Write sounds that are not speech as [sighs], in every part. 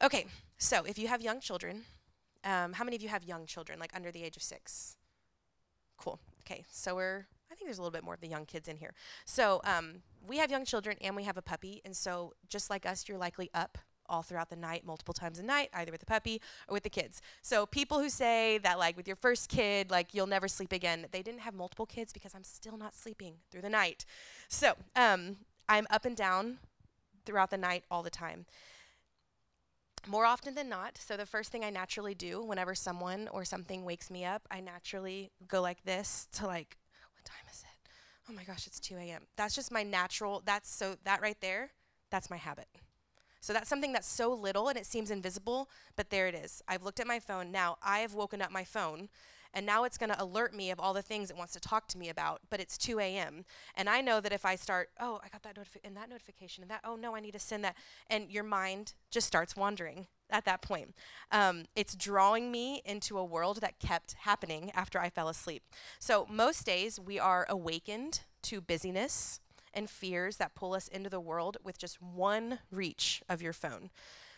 Okay, so if you have young children, um, how many of you have young children, like under the age of six? Cool. Okay, so we're, I think there's a little bit more of the young kids in here. So um, we have young children and we have a puppy, and so just like us, you're likely up all throughout the night, multiple times a night, either with the puppy or with the kids. So people who say that, like, with your first kid, like, you'll never sleep again, they didn't have multiple kids because I'm still not sleeping through the night. So um, I'm up and down throughout the night all the time more often than not, so the first thing I naturally do whenever someone or something wakes me up, I naturally go like this to like, what time is it? Oh my gosh, it's 2 a.m. That's just my natural, that's so, that right there, that's my habit. So that's something that's so little and it seems invisible, but there it is. I've looked at my phone. Now I have woken up my phone and now it's going to alert me of all the things it wants to talk to me about but it's 2 a.m and i know that if i start oh i got that notification and that notification and that oh no i need to send that and your mind just starts wandering at that point. Um, it's drawing me into a world that kept happening after i fell asleep. So most days we are awakened to busyness and fears that pull us into the world with just one reach of your phone.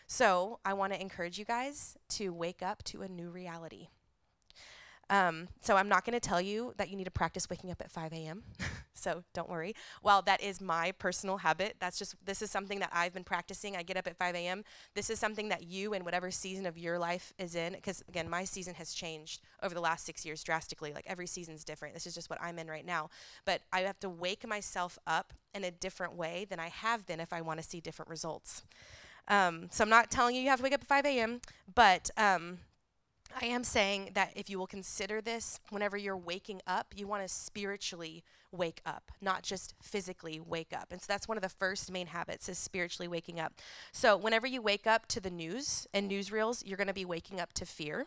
So i want to encourage you guys to wake up to a new reality um, so I'm not going to tell you that you need to practice waking up at 5 a.m. [laughs] so don't worry. While that is my personal habit, that's just this is something that I've been practicing. I get up at 5 a.m. This is something that you, in whatever season of your life is in, because again, my season has changed over the last six years drastically. Like every season's different. This is just what I'm in right now. But I have to wake myself up in a different way than I have been if I want to see different results. Um, so I'm not telling you you have to wake up at 5 a.m., but um, I am saying that if you will consider this whenever you're waking up, you want to spiritually wake up, not just physically wake up. And so that's one of the first main habits is spiritually waking up. So whenever you wake up to the news and newsreels, you're going to be waking up to fear.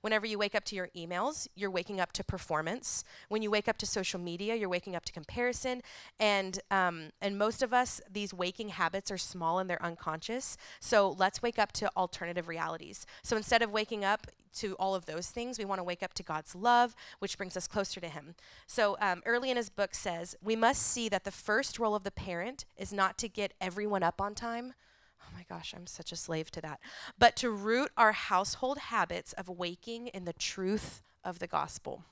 Whenever you wake up to your emails, you're waking up to performance. When you wake up to social media, you're waking up to comparison. And um, and most of us, these waking habits are small and they're unconscious. So let's wake up to alternative realities. So instead of waking up to all of those things, we want to wake up to God's love, which brings us closer to Him. So um, Earley in his book says we must see that the first role of the parent is not to get everyone up on time Oh my gosh, I'm such a slave to that. But to root our household habits of waking in the truth of the gospel.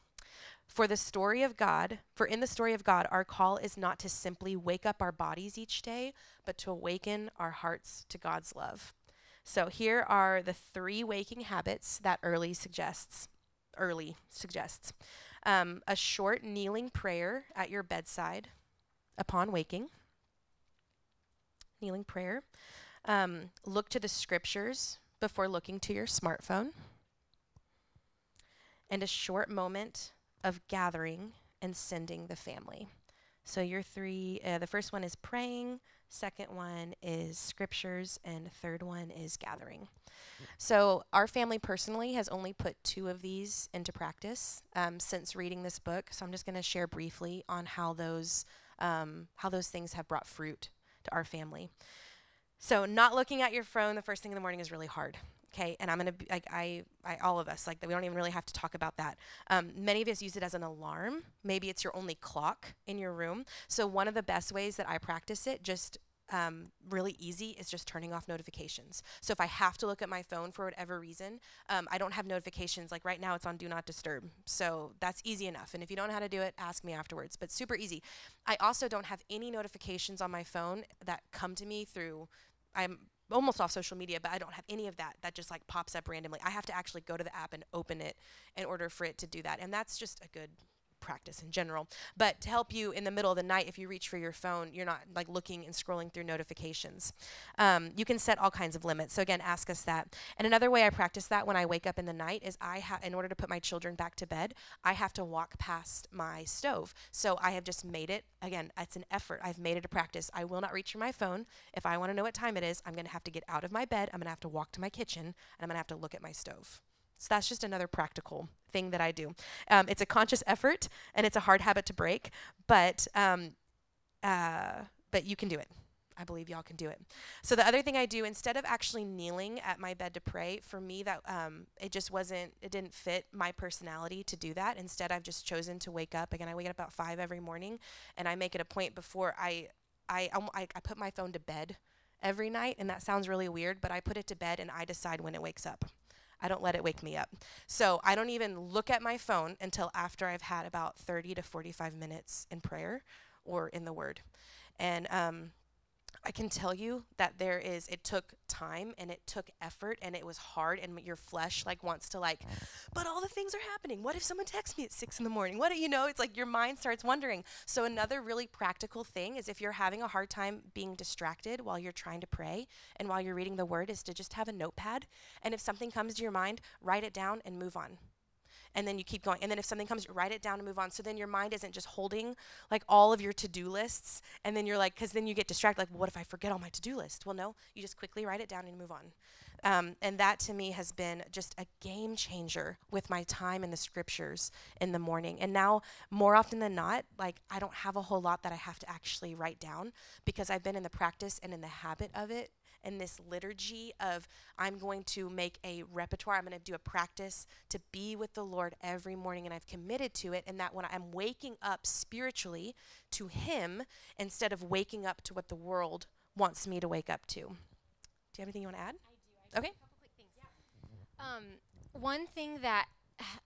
For the story of God, for in the story of God, our call is not to simply wake up our bodies each day, but to awaken our hearts to God's love. So here are the three waking habits that Earley suggests. Earley suggests um, a short kneeling prayer at your bedside upon waking. Kneeling prayer. Um, look to the scriptures before looking to your smartphone. And a short moment of gathering and sending the family. So, your three uh, the first one is praying, second one is scriptures, and third one is gathering. So, our family personally has only put two of these into practice um, since reading this book. So, I'm just going to share briefly on how those um, how those things have brought fruit to our family. So not looking at your phone the first thing in the morning is really hard. Okay, and I'm gonna be like I, I all of us like we don't even really have to talk about that. Um, many of us use it as an alarm. Maybe it's your only clock in your room. So one of the best ways that I practice it, just um, really easy is just turning off notifications. So if I have to look at my phone for whatever reason, um, I don't have notifications. Like right now, it's on Do Not Disturb. So that's easy enough. And if you don't know how to do it, ask me afterwards. But super easy. I also don't have any notifications on my phone that come to me through I'm almost off social media, but I don't have any of that that just like pops up randomly. I have to actually go to the app and open it in order for it to do that. And that's just a good practice in general. But to help you in the middle of the night, if you reach for your phone, you're not like looking and scrolling through notifications. Um, you can set all kinds of limits. So again, ask us that. And another way I practice that when I wake up in the night is I have, in order to put my children back to bed, I have to walk past my stove. So I have just made it. Again, it's an effort. I've made it a practice. I will not reach for my phone. If I want to know what time it is, I'm going to have to get out of my bed. I'm going to have to walk to my kitchen, and I'm going to have to look at my stove. So that's just another practical thing that I do. Um, it's a conscious effort and it's a hard habit to break, but um, uh, but you can do it. I believe y'all can do it. So the other thing I do instead of actually kneeling at my bed to pray, for me that um, it just wasn't, it didn't fit my personality to do that. Instead, I've just chosen to wake up. Again, I wake up about five every morning, and I make it a point before I, I, I, I put my phone to bed every night, and that sounds really weird, but I put it to bed and I decide when it wakes up. I don't let it wake me up. So I don't even look at my phone until after I've had about 30 to 45 minutes in prayer or in the Word. And um, I can tell you that there is it took time and it took effort and it was hard and your flesh like wants to like but all the things are happening. What if someone texts me at six in the morning? What do you know it's like your mind starts wondering. So another really practical thing is if you're having a hard time being distracted while you're trying to pray and while you're reading the word is to just have a notepad. And if something comes to your mind write it down and move on and then you keep going. And then if something comes, write it down and move on. So then your mind isn't just holding like all of your to do lists. And then you're like, because then you get distracted, like, well, what if I forget all my to do list? Well, no, you just quickly write it down and move on. Um, and that to me has been just a game changer with my time in the scriptures in the morning. And now, more often than not, like I don't have a whole lot that I have to actually write down because I've been in the practice and in the habit of it and this liturgy of I'm going to make a repertoire, I'm going to do a practice to be with the Lord every morning, and I've committed to it. And that when I'm waking up spiritually to Him instead of waking up to what the world wants me to wake up to. Do you have anything you want to add? I do. I okay. Um, one thing that,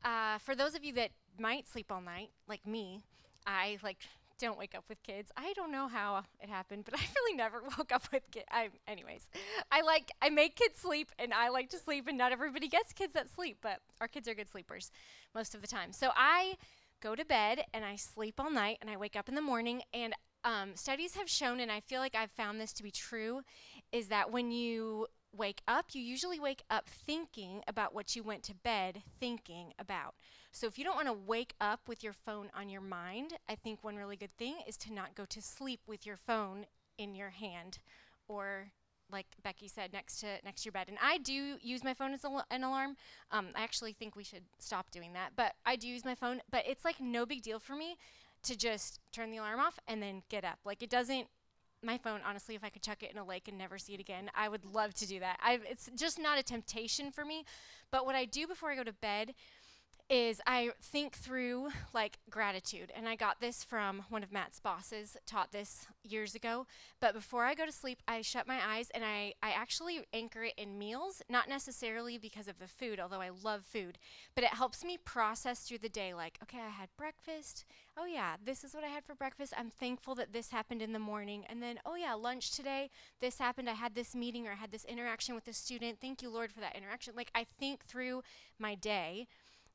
uh, for those of you that might sleep all night, like me, I like don't wake up with kids. I don't know how it happened, but [laughs] I really never woke up with kids. Anyways, I like I make kids sleep, and I like to sleep, and not everybody gets kids that sleep, but our kids are good sleepers most of the time. So I go to bed and I sleep all night, and I wake up in the morning. And um, studies have shown, and I feel like I've found this to be true, is that when you wake up, you usually wake up thinking about what you went to bed thinking about. So if you don't want to wake up with your phone on your mind, I think one really good thing is to not go to sleep with your phone in your hand or like Becky said, next to next to your bed. And I do use my phone as al- an alarm. Um, I actually think we should stop doing that, but I do use my phone. But it's like no big deal for me to just turn the alarm off and then get up. Like it doesn't my phone, honestly, if I could chuck it in a lake and never see it again, I would love to do that. I've, it's just not a temptation for me. But what I do before I go to bed is I think through like gratitude. And I got this from one of Matt's bosses, taught this years ago. But before I go to sleep, I shut my eyes and I, I actually anchor it in meals, not necessarily because of the food, although I love food, but it helps me process through the day like, okay, I had breakfast. Oh, yeah, this is what I had for breakfast. I'm thankful that this happened in the morning. And then, oh, yeah, lunch today, this happened. I had this meeting or I had this interaction with a student. Thank you, Lord, for that interaction. Like, I think through my day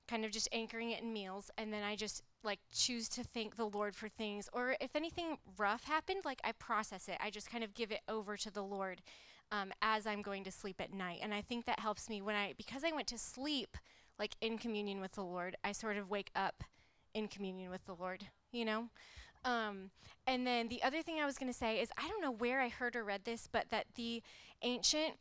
kind of just anchoring it in meals and then I just like choose to thank the Lord for things or if anything rough happened like I process it. I just kind of give it over to the Lord um, as I'm going to sleep at night. And I think that helps me when I because I went to sleep like in communion with the Lord I sort of wake up in communion with the Lord you know? Um, and then the other thing I was going to say is I don't know where I heard or read this but that the ancient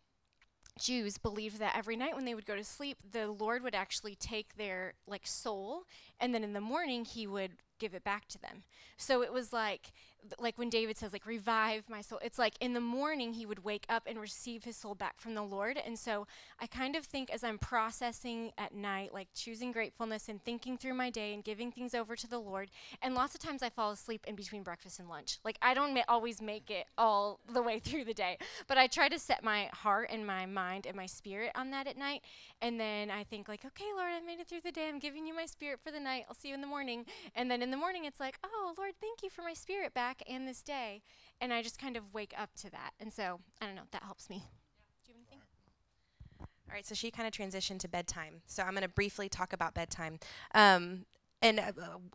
Jews believed that every night when they would go to sleep, the Lord would actually take their like soul, and then in the morning he would give it back to them. So it was like like when David says like revive my soul. It's like in the morning he would wake up and receive his soul back from the Lord. And so I kind of think as I'm processing at night like choosing gratefulness and thinking through my day and giving things over to the Lord. And lots of times I fall asleep in between breakfast and lunch. Like I don't ma- always make it all the way [laughs] through the day, but I try to set my heart and my mind and my spirit on that at night. And then I think like, okay, Lord, I made it through the day. I'm giving you my spirit for the night. I'll see you in the morning. And then in the morning, it's like, oh, Lord, thank you for my spirit back and this day. And I just kind of wake up to that. And so, I don't know, that helps me. Yeah. All right, so she kind of transitioned to bedtime. So I'm going to briefly talk about bedtime. Um, and uh,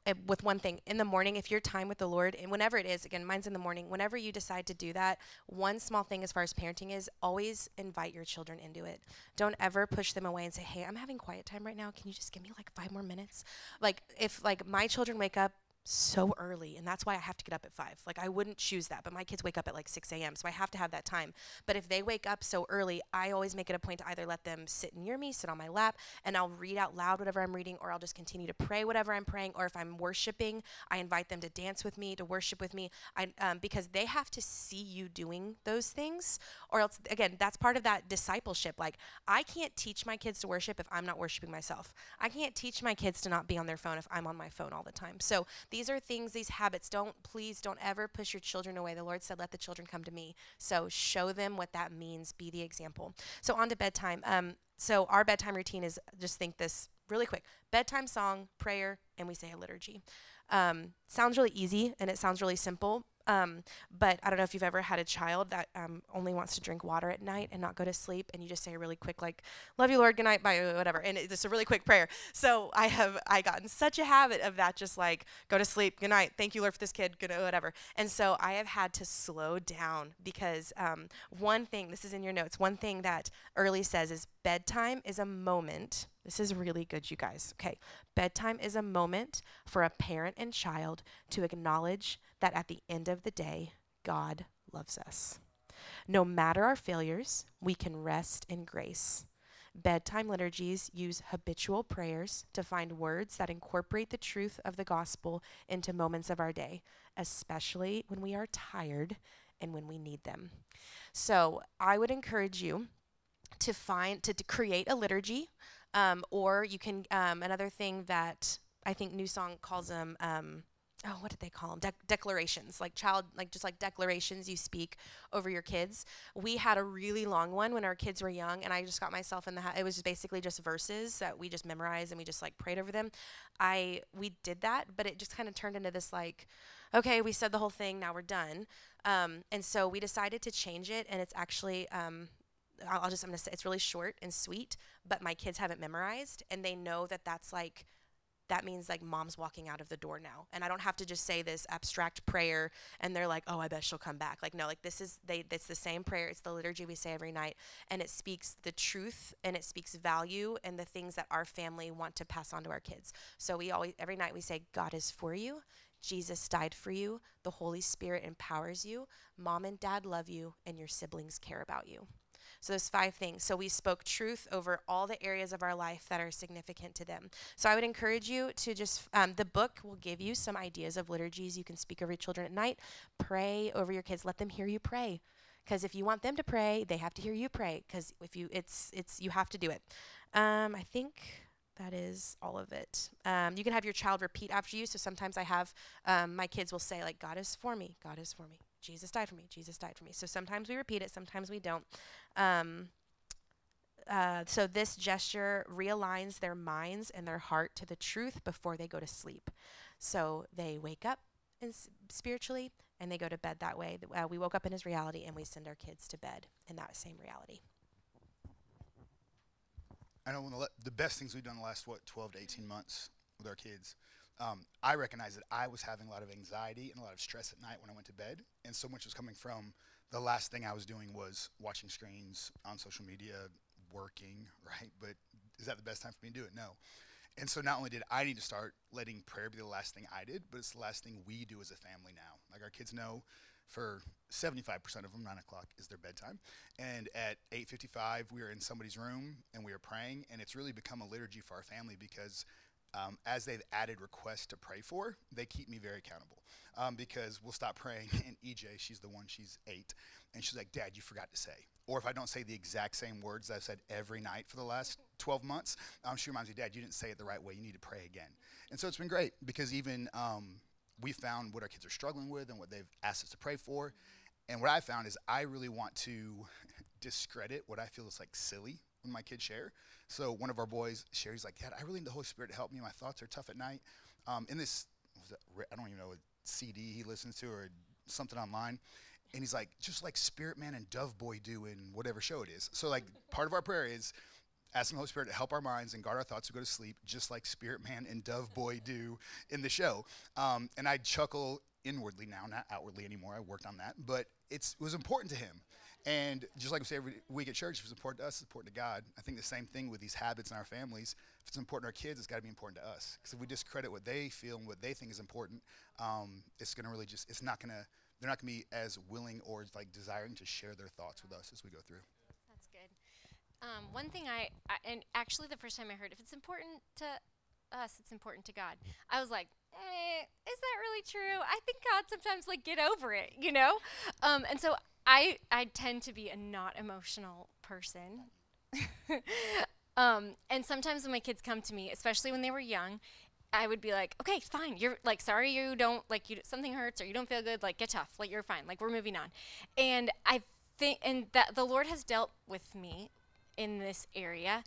uh, with one thing in the morning if your time with the lord and whenever it is again mine's in the morning whenever you decide to do that one small thing as far as parenting is always invite your children into it don't ever push them away and say hey i'm having quiet time right now can you just give me like five more minutes like if like my children wake up so early and that's why i have to get up at five. Like i wouldn't choose that but my kids wake up at like 6 a.m so i have to have that time. But if they wake up so early i always make it a point to either let them sit near me sit on my lap and i'll read out loud whatever i'm reading or i'll just continue to pray whatever i'm praying or if i'm worshiping i invite them to dance with me to worship with me. I, um, because they have to see you doing those things or else again that's part of that discipleship. Like i can't teach my kids to worship if i'm not worshiping myself. I can't teach my kids to not be on their phone if i'm on my phone all the time. So These are things, these habits. Don't, please, don't ever push your children away. The Lord said, let the children come to me. So show them what that means. Be the example. So on to bedtime. Um, so our bedtime routine is just think this really quick bedtime song, prayer, and we say a liturgy. Um, sounds really easy and it sounds really simple, um, but I don't know if you've ever had a child that um, only wants to drink water at night and not go to sleep, and you just say a really quick like, "Love you, Lord, good night, bye," whatever, and it's just a really quick prayer. So I have I gotten such a habit of that, just like go to sleep, good night, thank you, Lord, for this kid, good whatever. And so I have had to slow down because um, one thing, this is in your notes, one thing that Earley says is bedtime is a moment. This is really good, you guys. Okay, bedtime is a moment for a parent and child to acknowledge that at the end of the day, God loves us. No matter our failures, we can rest in grace. Bedtime liturgies use habitual prayers to find words that incorporate the truth of the gospel into moments of our day, especially when we are tired and when we need them. So I would encourage you to find, to, to create a liturgy, um, or you can, um, another thing that I think New Song calls them, um, oh what did they call them De- declarations like child like just like declarations you speak over your kids. We had a really long one when our kids were young and i just got myself in the ha- it was just basically just verses that we just memorized and we just like prayed over them. I we did that but it just kind of turned into this like okay we said the whole thing now we're done. Um, and so we decided to change it and it's actually um, I'll, just i'm gonna say it's really short and sweet but my kids have it memorized and they know that that's like that means like mom's walking out of the door now. And i don't have to just say this abstract prayer and they're like oh i bet she'll come back. Like no like this is they it's the same prayer. It's the liturgy we say every night and it speaks the truth and it speaks value and the things that our family want to pass on to our kids. So we always every night we say god is for you. Jesus died for you. The holy spirit empowers you. Mom and dad love you and your siblings care about you so there's five things. So we spoke truth over all the areas of our life that are significant to them. So I would encourage you to just, um, the book will give you some ideas of liturgies you can speak over your children at night. Pray over your kids. Let them hear you pray. Because if you want them to pray, they have to hear you pray. Because if you, it's, it's, you have to do it. Um, I think that is all of it. Um, you can have your child repeat after you. So sometimes I have um, my kids will say like, "God is for me. God is for me. Jesus died for me. Jesus died for me." So sometimes we repeat it, sometimes we don't. Um, uh, so this gesture realigns their minds and their heart to the truth before they go to sleep. So they wake up s- spiritually and they go to bed that way. Uh, we woke up in His reality and we send our kids to bed in that same reality. I know one of the, le- the best things we've done the last what 12 to 18 months with our kids. Um, I recognized that I was having a lot of anxiety and a lot of stress at night when I went to bed, and so much was coming from the last thing I was doing was watching screens on social media, working, [laughs] right? But is that the best time for me to do it? No. And so not only did I need to start letting prayer be the last thing I did, but it's the last thing we do as a family now. Like our kids know for 75% of them, 9 o'clock is their bedtime. And at 8.55, we are in somebody's room and we are praying. And it's really become a liturgy for our family because um, as they've added requests to pray for, they keep me very accountable. Um, because we'll stop praying, [laughs] and EJ, she's the one, she's eight, and she's like, Dad, you forgot to say. Or if I don't say the exact same words I've said every night for the last 12 months, um, she reminds me, Dad, you didn't say it the right way. You need to pray again. And so it's been great because even um, we found what our kids are struggling with and what they've asked us to pray for. And what I found is I really want to [laughs] discredit what I feel is like silly when my kids share. So one of our boys he's like, Dad, I really need the Holy Spirit to help me. My thoughts are tough at night. Um, in this, that, I don't even know what CD he listens to or something online. And he's like, just like Spirit Man and Dove Boy do in whatever show it is. So like [laughs] part of our prayer is asking the Holy Spirit to help our minds and guard our thoughts to go to sleep, just like Spirit Man and Dove Boy do in the show. Um, and I chuckle inwardly now, not outwardly anymore. I worked on that, but it was important to him. And just like we say every week at church, if it's important to us, it's important to God. I think the same thing with these habits in our families. If it's important to our kids, it's got to be important to us. Because if we discredit what they feel and what they think is important, um, it's going to really just, it's not going to, they're not going to be as willing or like desiring to share their thoughts with us as we go through. That's good. Um, one thing I, I, and actually the first time I heard, if it's important to us, it's important to God. I was like, eh, is that really true? I think God sometimes like get over it, you know. Um, and so I I tend to be a not emotional person. [laughs] um, and sometimes when my kids come to me, especially when they were young, I would be like, okay, fine. You're like, sorry, you don't like you something hurts or you don't feel good. Like, get tough. Like, you're fine. Like, we're moving on. And I think, and that the Lord has dealt with me in this area.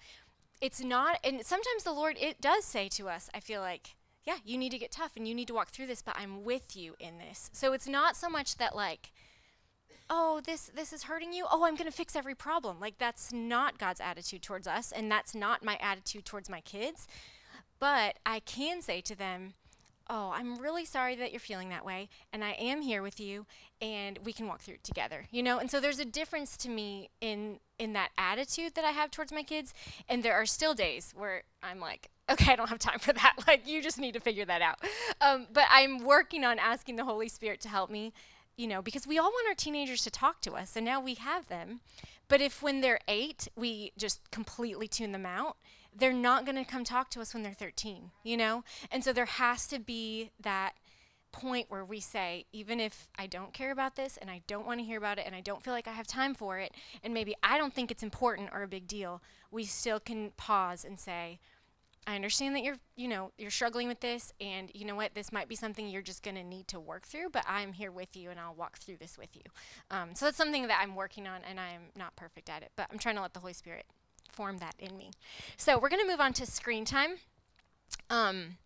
It's not, and sometimes the Lord it does say to us, I feel like, yeah, you need to get tough and you need to walk through this, but I'm with you in this. So it's not so much that like oh this this is hurting you. Oh i'm going to fix every problem. Like that's not god's attitude towards us and that's not my attitude towards my kids. But i can say to them oh i'm really sorry that you're feeling that way and i am here with you and we can walk through it together you know? And so there's a difference to me in in that attitude that i have towards my kids and there are still days where i'm like [laughs] okay i don't have time for that. [laughs] Like you just need to figure that out. Um, but i'm working on asking the holy spirit to help me you know, because we all want our teenagers to talk to us, and now we have them. But if when they're eight, we just completely tune them out, they're not going to come talk to us when they're 13, you know? And so there has to be that point where we say, even if I don't care about this and I don't want to hear about it and I don't feel like I have time for it, and maybe I don't think it's important or a big deal, we still can pause and say, I understand that you're, you know, you're struggling with this, and you know what, this might be something you're just going to need to work through. But I'm here with you, and I'll walk through this with you. Um, so that's something that I'm working on, and I'm not perfect at it, but I'm trying to let the Holy Spirit form that in me. So we're going to move on to screen time. Um,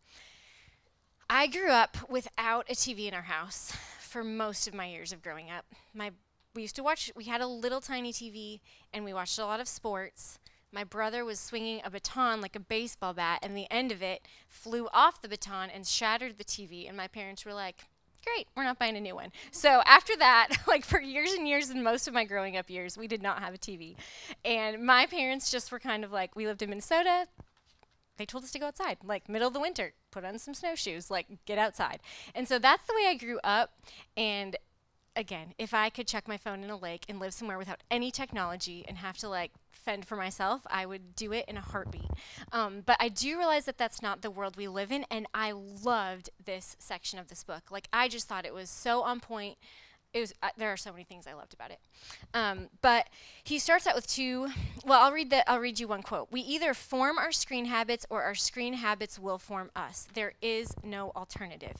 I grew up without a TV in our house for most of my years of growing up. My we used to watch. We had a little tiny TV, and we watched a lot of sports my brother was swinging a baton like a baseball bat, and the end of it flew off the baton and shattered the TV. And my parents were like, Great, we're not buying a new one. So after that, [laughs] like for years and years and most of my growing up years, we did not have a TV. And my parents just were kind of like, we lived in Minnesota. They told us to go outside, like middle of the winter, put on some snowshoes, like get outside. And so that's the way I grew up. And again, if I could check my phone in a lake and live somewhere without any technology and have to like fend for myself, I would do it in a heartbeat. Um, but I do realize that that's not the world we live in, and I loved this section of this book. Like, I just thought it was so on point. It was, uh, there are so many things I loved about it. Um, but he starts out with two. Well, I'll read the. I'll read you one quote. We either form our screen habits, or our screen habits will form us. There is no alternative.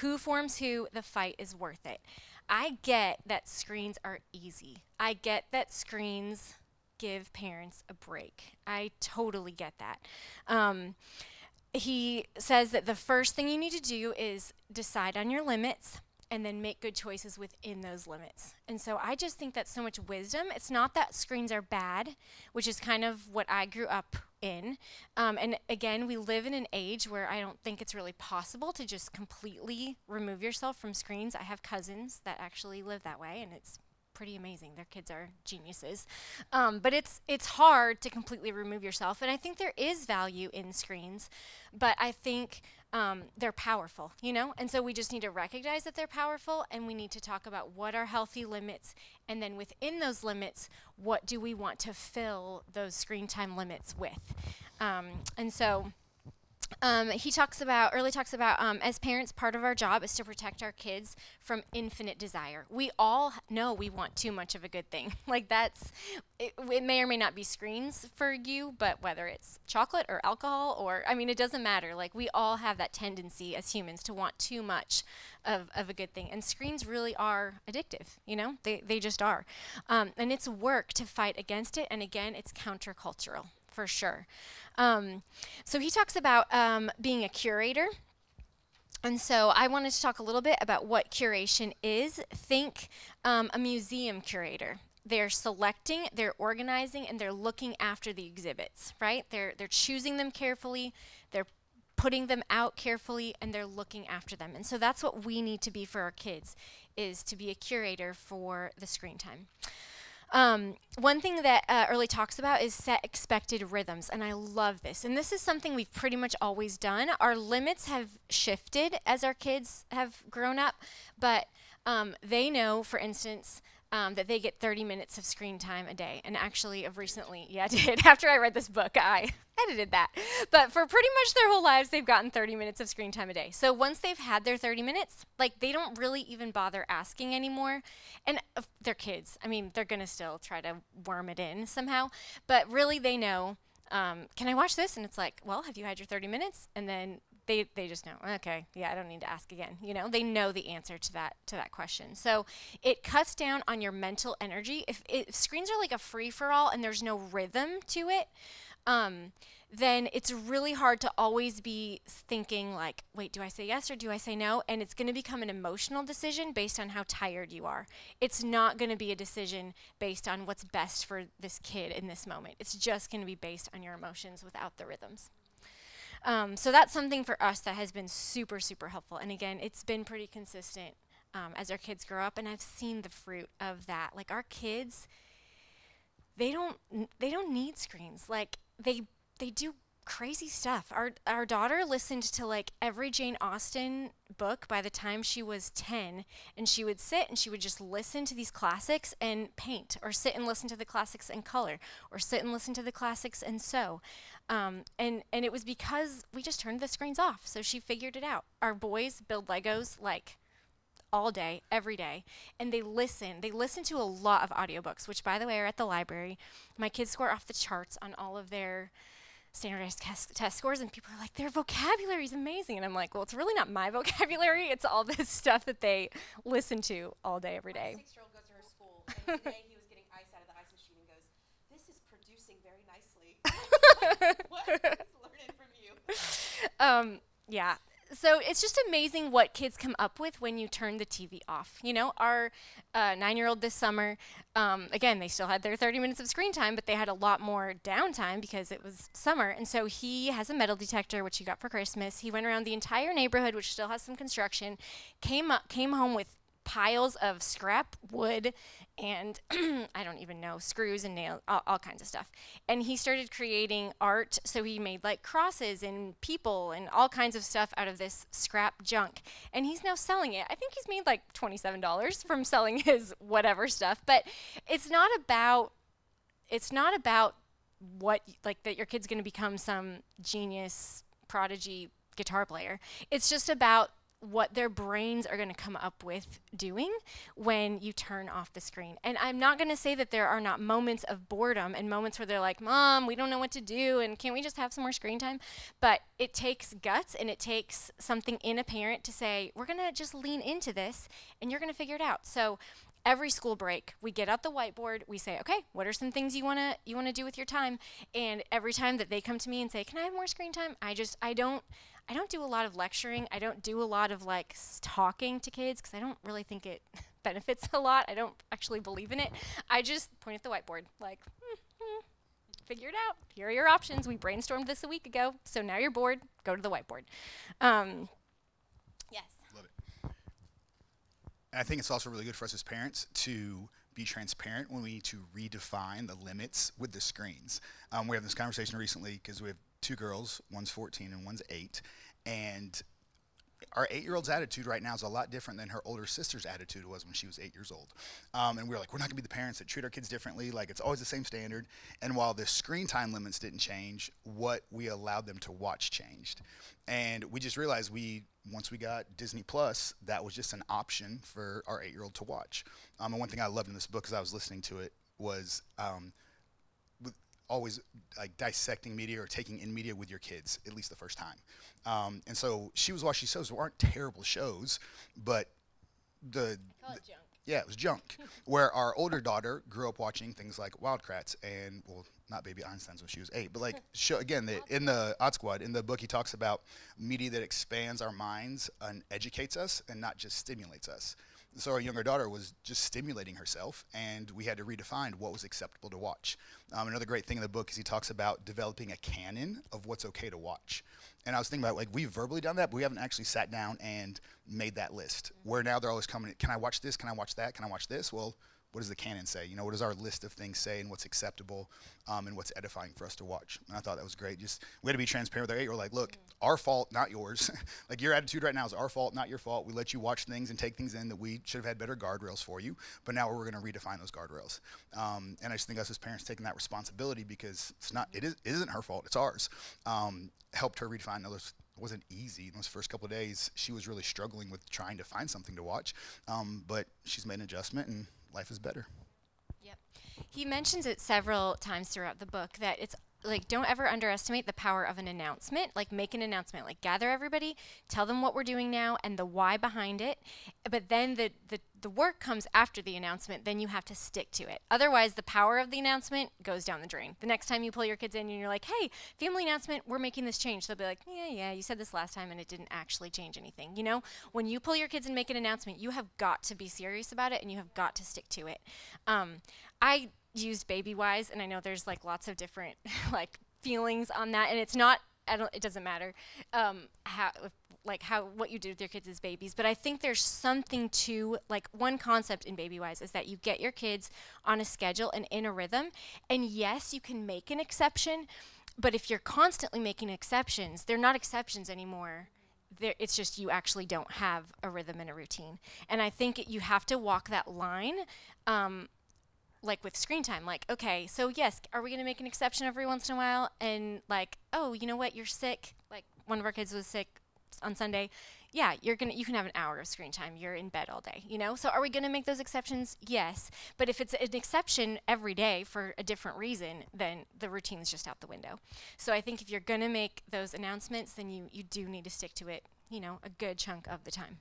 Who forms who? The fight is worth it. I get that screens are easy. I get that screens give parents a break. I totally get that. Um, he says that the first thing you need to do is decide on your limits and then make good choices within those limits. And so I just think that's so much wisdom. It's not that screens are bad, which is kind of what I grew up in. Um, and again, we live in an age where I don't think it's really possible to just completely remove yourself from screens. I have cousins that actually live that way, and it's pretty amazing. Their kids are geniuses, um, but it's it's hard to completely remove yourself. And I think there is value in screens, but I think um, they're powerful, you know. And so we just need to recognize that they're powerful, and we need to talk about what are healthy limits, and then within those limits, what do we want to fill those screen time limits with. Um, and so um, he talks about Earley talks about um, as parents part of our job is to protect our kids from infinite desire. We all know we want too much of a good thing. [laughs] Like that's it, it, may or may not be screens for you but whether it's chocolate or alcohol or i mean it doesn't matter. Like we all have that tendency as humans to want too much of, of a good thing. And screens really are addictive you know? They, they just are. Um, and it's work to fight against it and again it's countercultural for sure um, so he talks about um, being a curator. And so I wanted to talk a little bit about what curation is. Think um, a museum curator. They're selecting, they're organizing, and they're looking after the exhibits, right? They're, they're choosing them carefully, they're putting them out carefully, and they're looking after them. And so that's what we need to be for our kids, is to be a curator for the screen time. Um, one thing that uh, Earley talks about is set expected rhythms, and I love this. And this is something we've pretty much always done. Our limits have shifted as our kids have grown up, but um, they know, for instance, um, that they get 30 minutes of screen time a day. And actually, of recently, [laughs] yeah, I did. [laughs] After I read this book, I [laughs] edited that. But for pretty much their whole lives, they've gotten 30 minutes of screen time a day. So once they've had their 30 minutes, like they don't really even bother asking anymore. And uh, they're kids. I mean, they're going to still try to worm it in somehow. But really, they know. Um, can I watch this? And it's like, well, have you had your 30 minutes? And then they they just know okay yeah i don't need to ask again you know? They know the answer to that to that question. So it cuts down on your mental energy. If, if screens are like a free for all and there's no rhythm to it um, then it's really hard to always be thinking like wait do i say yes or do i say no? And it's going to become an emotional decision based on how tired you are. It's not going to be a decision based on what's best for this kid in this moment. It's just going to be based on your emotions without the rhythms um, so that's something for us that has been super, super helpful. And again, it's been pretty consistent um, as our kids grow up, and I've seen the fruit of that. Like our kids, they don't they don't need screens. Like they they do crazy stuff. Our our daughter listened to like every Jane Austen book by the time she was 10 and she would sit and she would just listen to these classics and paint or sit and listen to the classics and color or sit and listen to the classics and sew. Um, and and it was because we just turned the screens off. So she figured it out. Our boys build Legos like all day, every day, and they listen. They listen to a lot of audiobooks, which by the way are at the library. My kids score off the charts on all of their standardized test, test scores and people are like their vocabulary is amazing. And i'm like well it's really not my [laughs] vocabulary. It's all this stuff that they listen to all day every day. six-year-old goes to her school and today he was getting ice out of the ice machine and goes this is producing very nicely. [laughs] What he's learning from you? [laughs] Um, yeah so it's just amazing what kids come up with when you turn the TV off. You know, our uh, nine year old this summer, um, again, they still had their 30 minutes of screen time, but they had a lot more downtime because it was summer. And so he has a metal detector, which he got for Christmas. He went around the entire neighborhood, which still has some construction, came up, came home with piles of scrap wood and [clears throat] I don't even know screws and nails, all, all, kinds of stuff. And he started creating art. So he made like crosses and people and all kinds of stuff out of this scrap junk. And he's now selling it. I think he's made like twenty-seven dollars from [laughs] selling his whatever stuff. But it's not about. It's not about what like that your kid's going to become some genius prodigy guitar player. It's just about what their brains are going to come up with doing when you turn off the screen. And I'm not going to say that there are not moments of boredom and moments where they're like, Mom, we don't know what to do, and can't we just have some more screen time? But it takes guts and it takes something in a parent to say, We're going to just lean into this and you're going to figure it out. So every school break we get out the whiteboard we say okay what are some things you want to you want to do with your time and every time that they come to me and say can i have more screen time i just i don't I don't do a lot of lecturing. I don't do a lot of like talking to kids because I don't really think it [laughs] benefits a lot. I don't actually believe in it. I just point at the whiteboard, like, mm-hmm, figure it out. Here are your options. We brainstormed this a week ago, so now you're bored. Go to the whiteboard. Um, yes. Love it. And I think it's also really good for us as parents to be transparent when we need to redefine the limits with the screens. Um, we have this conversation recently because we have two girls, one's 14 and one's 8, and our eight-year-old's attitude right now is a lot different than her older sister's attitude was when she was eight years old. Um, and we are like, we're not gonna be the parents that treat our kids differently. Like it's always the same standard. And while the screen time limits didn't change, what we allowed them to watch changed. And we just realized we once we got Disney Plus, that was just an option for our eight-year-old to watch. Um, and one thing I loved in this book, as I was listening to it, was um, always like dissecting media or taking in media with your kids at least the first time. Um, and so she was watching shows that weren't terrible shows, but the, the yeah, it was junk. [laughs] Where our older daughter grew up watching things like Wild Kratts and well, not Baby Einstein's when she was eight, but like [laughs] show again the, in the Odd Squad in the book he talks about media that expands our minds and educates us and not just stimulates us so our younger daughter was just stimulating herself, and we had to redefine what was acceptable to watch. Um, another great thing in the book is he talks about developing a canon of what's okay to watch. And I was thinking about like we've verbally done that, but we haven't actually sat down and made that list. Mm-hmm. Where now they're always coming, can I watch this? Can I watch that? Can I watch this? Well, what does the canon say? You know, what does our list of things say and what's acceptable um, and what's edifying for us to watch? And I thought that was great. Just we had to be transparent with our eight. We're like, look, mm-hmm. our fault, not yours. [laughs] like your attitude right now is our fault, not your fault. We let you watch things and take things in that we should have had better guardrails for you, but now we're going to redefine those guardrails. Um, and I just think us as parents taking that responsibility because it's not, it, is, it isn't her fault, it's ours. Um, helped her redefine those wasn't easy in those first couple of days. She was really struggling with trying to find something to watch, um, but she's made an adjustment and life is better. Yep. He mentions it several times throughout the book that it's like don't ever underestimate the power of an announcement. Like make an announcement, like gather everybody, tell them what we're doing now and the why behind it. But then the the the work comes after the announcement, then you have to stick to it. Otherwise, the power of the announcement goes down the drain. The next time you pull your kids in and you're like, hey, family announcement, we're making this change, they'll be like, yeah, yeah, you said this last time and it didn't actually change anything. You know, when you pull your kids and make an announcement, you have got to be serious about it and you have got to stick to it. Um, I used Babywise, and I know there's like lots of different [laughs] like feelings on that, and it's not. I don't. It doesn't matter. Um, how like how what you do with your kids as babies but i think there's something to like one concept in Babywise is that you get your kids on a schedule and in a rhythm and yes you can make an exception but if you're constantly making exceptions they're not exceptions anymore they're, it's just you actually don't have a rhythm and a routine and i think you have to walk that line um, like with screen time like okay so yes are we going to make an exception every once in a while? And like oh you know what you're sick like one of our kids was sick on sunday. Yeah you're going to you can have an hour of screen time. You're in bed all day you know? So are we going to make those exceptions? Yes. But if it's an exception every day for a different reason then the routine's just out the window. So i think if you're going to make those announcements then you you do need to stick to it you know a good chunk of the time.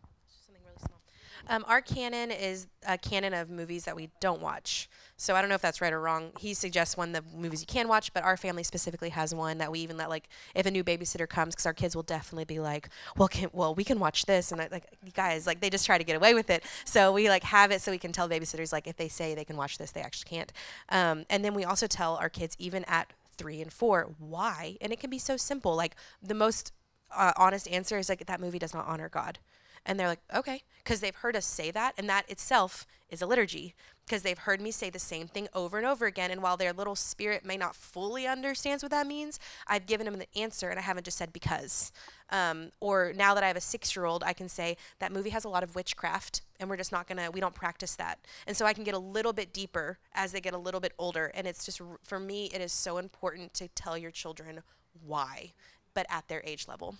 Um, our canon is a canon of movies that we don't watch. So I don't know if that's right or wrong. He suggests one the movies you can watch, but our family specifically has one that we even let like if a new babysitter comes, because our kids will definitely be like, well, can well we can watch this, and I, like guys like they just try to get away with it. So we like have it so we can tell babysitters like if they say they can watch this, they actually can't. Um, and then we also tell our kids even at three and four why, and it can be so simple. Like the most uh, honest answer is like that movie does not honor God. And they're like, okay, because they've heard us say that, and that itself is a liturgy, because they've heard me say the same thing over and over again. And while their little spirit may not fully understands what that means, I've given them the answer, and I haven't just said because. Um, or now that I have a six-year-old, I can say that movie has a lot of witchcraft, and we're just not gonna, we don't practice that. And so I can get a little bit deeper as they get a little bit older. And it's just for me, it is so important to tell your children why, but at their age level.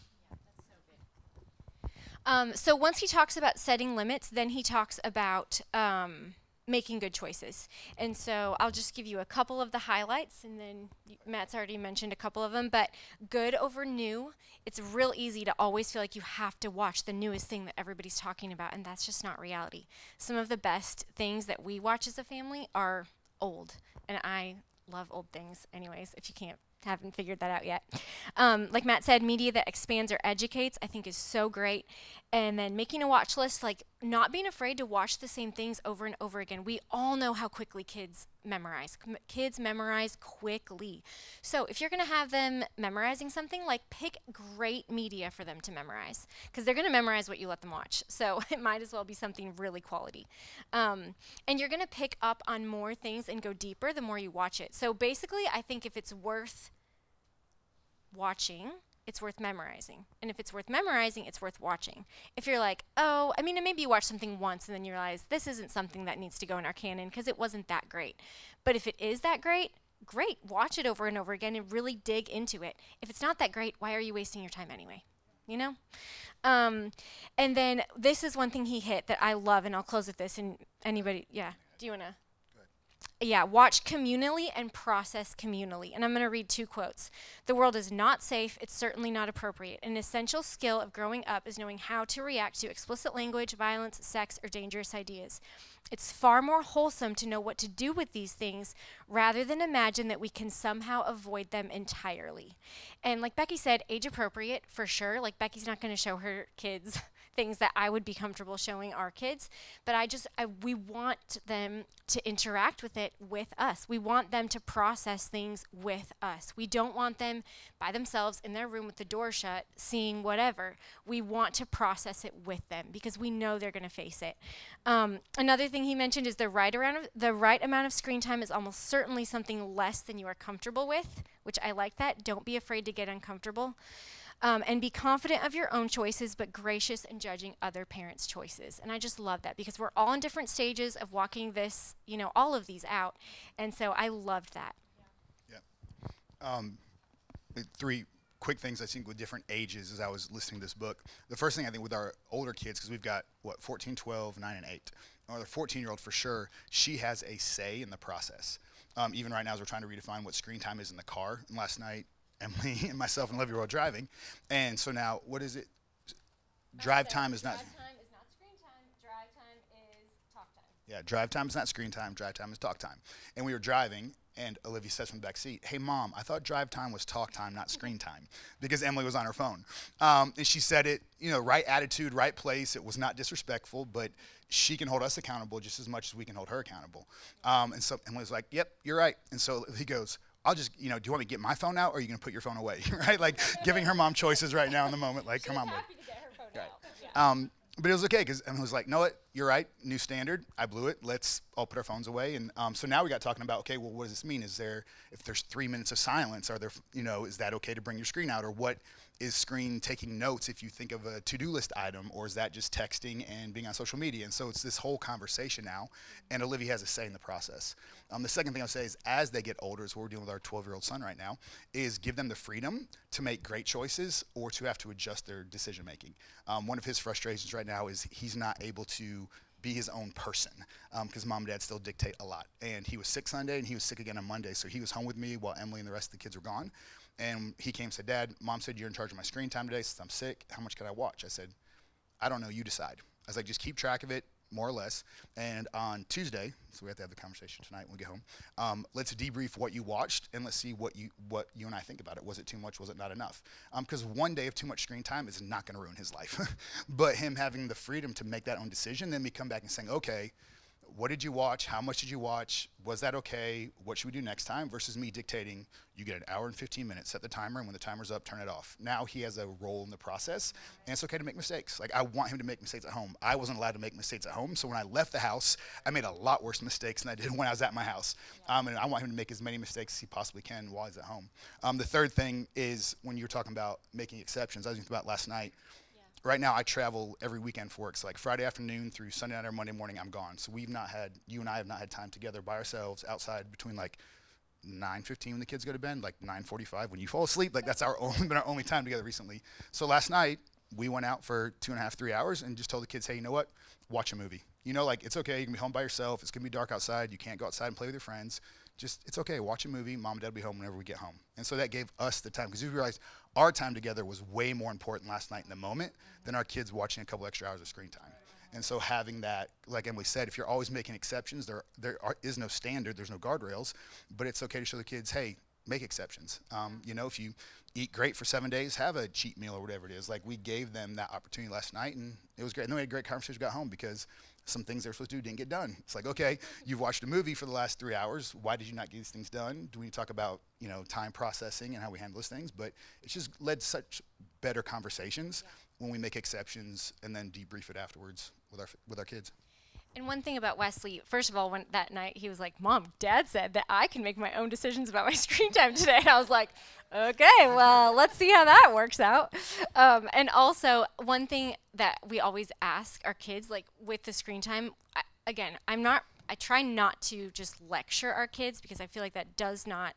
Um, so once he talks about setting limits, then he talks about um, making good choices. And so I'll just give you a couple of the highlights, and then Matt's already mentioned a couple of them. But good over new, it's real easy to always feel like you have to watch the newest thing that everybody's talking about, and that's just not reality. Some of the best things that we watch as a family are old, and I love old things, anyways. If you can't haven't figured that out yet. Um, like Matt said, media that expands or educates, I think is so great. And then making a watch list, like not being afraid to watch the same things over and over again. We all know how quickly kids memorize. Kids memorize quickly. So if you're going to have them memorizing something, like pick great media for them to memorize because they're going to memorize what you let them watch. So [laughs] it might as well be something really quality. Um, and you're going to pick up on more things and go deeper the more you watch it. So basically, I think if it's worth watching, it's worth memorizing. And if it's worth memorizing, it's worth watching. If you're like, oh, I mean, maybe you watch something once and then you realize this isn't something that needs to go in our canon because it wasn't that great. But if it is that great, great. Watch it over and over again and really dig into it. If it's not that great, why are you wasting your time anyway? You know? Um, and then this is one thing he hit that I love, and I'll close with this. And anybody, yeah, do you want to? Yeah, watch communally and process communally. And I'm going to read two quotes. The world is not safe. It's certainly not appropriate. An essential skill of growing up is knowing how to react to explicit language, violence, sex, or dangerous ideas. It's far more wholesome to know what to do with these things rather than imagine that we can somehow avoid them entirely. And like Becky said, age appropriate for sure. Like Becky's not going to show her kids things that I would be comfortable showing our kids, but I just I, we want them to interact with it with us. We want them to process things with us. We don't want them by themselves in their room with the door shut seeing whatever. We want to process it with them because we know they're going to face it. Um, another thing he mentioned is the right around of, the right amount of screen time is almost certainly something less than you are comfortable with, which I like that. Don't be afraid to get uncomfortable. Um, and be confident of your own choices, but gracious in judging other parents' choices. And I just love that because we're all in different stages of walking this, you know, all of these out. And so I loved that. Yeah. Um, three quick things I think with different ages as I was listening to this book. The first thing I think with our older kids, because we've got, what, 14, 12, 9, and 8. Or the 14 year old for sure, she has a say in the process. Um, even right now, as we're trying to redefine what screen time is in the car. And last night, [laughs] Emily and myself and Olivia were all driving, and so now what is it? Drive time is not. Drive time is not screen time. Drive time is talk time. Yeah, drive time is not screen time. Drive time is talk time. And we were driving, and Olivia says from the back seat, "Hey, mom, I thought drive time was talk time, not screen time," [laughs] because Emily was on her phone. Um, and she said it, you know, right attitude, right place. It was not disrespectful, but she can hold us accountable just as much as we can hold her accountable. Um, and so Emily was like, "Yep, you're right." And so he goes. I'll just, you know, do you want me to get my phone out or are you going to put your phone away? [laughs] right? Like giving her mom choices right now in the moment. Like, [laughs] come on. Happy to get her phone Right. out. Yeah. Um, but it was okay because Emily was like, "No, what? You're right. New standard. I blew it. Let's all put our phones away." And um, so now we got talking about, okay, well, what does this mean? Is there, if there's three minutes of silence, are there, you know, is that okay to bring your screen out, or what is screen taking notes if you think of a to-do list item, or is that just texting and being on social media? And so it's this whole conversation now, and Olivia has a say in the process. Um, the second thing I'll say is, as they get older, is what we're dealing with our 12-year-old son right now, is give them the freedom to make great choices or to have to adjust their decision making. Um, one of his frustrations right now is he's not able to be his own person because mom and dad still dictate a lot. And he was sick Sunday and he was sick again on Monday, so he was home with me while Emily and the rest of the kids were gone. And he came and said, Dad, mom said you're in charge of my screen time today since I'm sick. How much can I watch? I said, I don't know. You decide. I was like, just keep track of it, more or less. And on Tuesday, so we have to have the conversation tonight when we get home. Um, let's debrief what you watched and let's see what you what you and I think about it. Was it too much? Was it not enough? Because one day of too much screen time is not going to ruin his life. [laughs] but him having the freedom to make that own decision, then we come back and saying, okay, what did you watch? How much did you watch? Was that okay? What should we do next time? Versus me dictating, you get an hour and 15 minutes, set the timer, and when the timer's up, turn it off. Now he has a role in the process, and it's okay to make mistakes. Like, I want him to make mistakes at home. I wasn't allowed to make mistakes at home, so when I left the house, I made a lot worse mistakes than I did [laughs] when I was at my house. Um, and I want him to make as many mistakes as he possibly can while he's at home. Um, the third thing is when you were talking about making exceptions, I was thinking about last night right now I travel every weekend for work. So like Friday afternoon through Sunday night or Monday morning, I'm gone. So we've not had you and I have not had time together by ourselves outside between like 9:15 when the kids go to bed, like 9:45 when you fall asleep. Like that's our [laughs] only been our only time together recently. So last night we went out for two and a half, three hours, and just told the kids, hey, you know what? Watch a movie. You know, like it's okay. You can be home by yourself. It's gonna be dark outside. You can't go outside and play with your friends. Just it's okay. Watch a movie. Mom and dad will be home whenever we get home. And so that gave us the time because we realized our time together was way more important last night in the moment than our kids watching a couple extra hours of screen time. And so having that, like Emily said, if you're always making exceptions, there there are, is no standard, there's no guardrails, but it's okay to show the kids, hey, make exceptions. Um, you know, if you eat great for seven days, have a cheat meal or whatever it is. Like we gave them that opportunity last night, and it was great. And then we had a great conversation. Got home because some things they're supposed to do didn't get done. It's like, okay, you've watched a movie for the last three hours. Why did you not get these things done? Do we talk about you know time processing and how we handle those things? But it's just led to such better conversations when we make exceptions and then debrief it afterwards with our with our kids. And one thing about Wesley, first of all, when that night he was like, "Mom, Dad said that I can make my own decisions about my [laughs] screen time today." And I was like, "Okay, well, let's see how that works out." Um, and also, one thing that we always ask our kids, like with the screen time, I, again, I'm not. I try not to just lecture our kids because I feel like that does not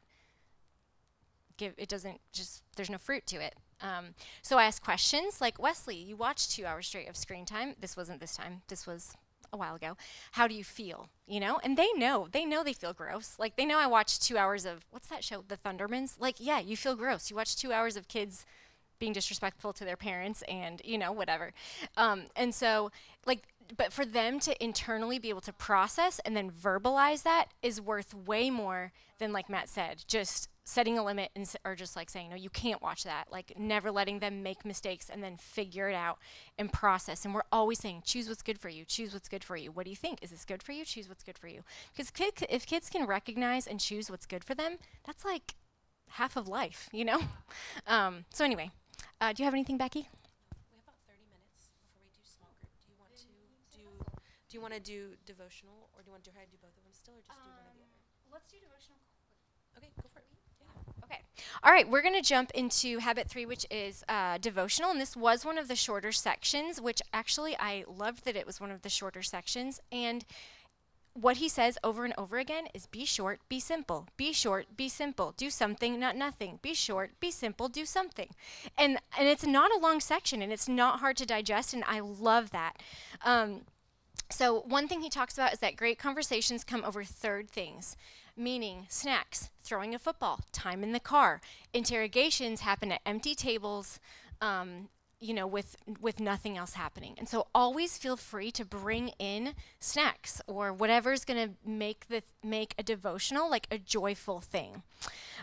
give. It doesn't just. There's no fruit to it. Um, so I ask questions like Wesley, you watched two hours straight of screen time. This wasn't this time. This was a while ago. How do you feel? You know, and they know. They know they feel gross. Like they know I watched two hours of what's that show, The Thundermans. Like, yeah, you feel gross. You watch two hours of kids being disrespectful to their parents, and you know, whatever. Um, and so, like, but for them to internally be able to process and then verbalize that is worth way more than, like Matt said, just setting a limit and s- or just like saying no you can't watch that. Like never letting them make mistakes and then figure it out and process. And we're always saying choose what's good for you. Choose what's good for you. What do you think? Is this good for you? Choose what's good for you. Because kid, if kids can recognize and choose what's good for them that's like half of life you know? [laughs] Um, so anyway uh, do you have anything becky? We have about 30 minutes before we do small group. Do you want to do do you want to do devotional or do you want to try to do both of them still or just do one or the other? let's do devotional Okay, go for it. Yeah. Okay. All right, we're going to jump into habit three, which is uh, devotional. And this was one of the shorter sections, which actually I loved that it was one of the shorter sections. And what he says over and over again is be short, be simple. Be short, be simple. Do something, not nothing. Be short, be simple, do something. And and it's not a long section and it's not hard to digest and I love that. Um, so one thing he talks about is that great conversations come over third things meaning snacks, throwing a football, time in the car. Interrogations happen at empty tables. Um, you know with with nothing else happening. And so always feel free to bring in snacks or whatever's going to make the make a devotional like a joyful thing.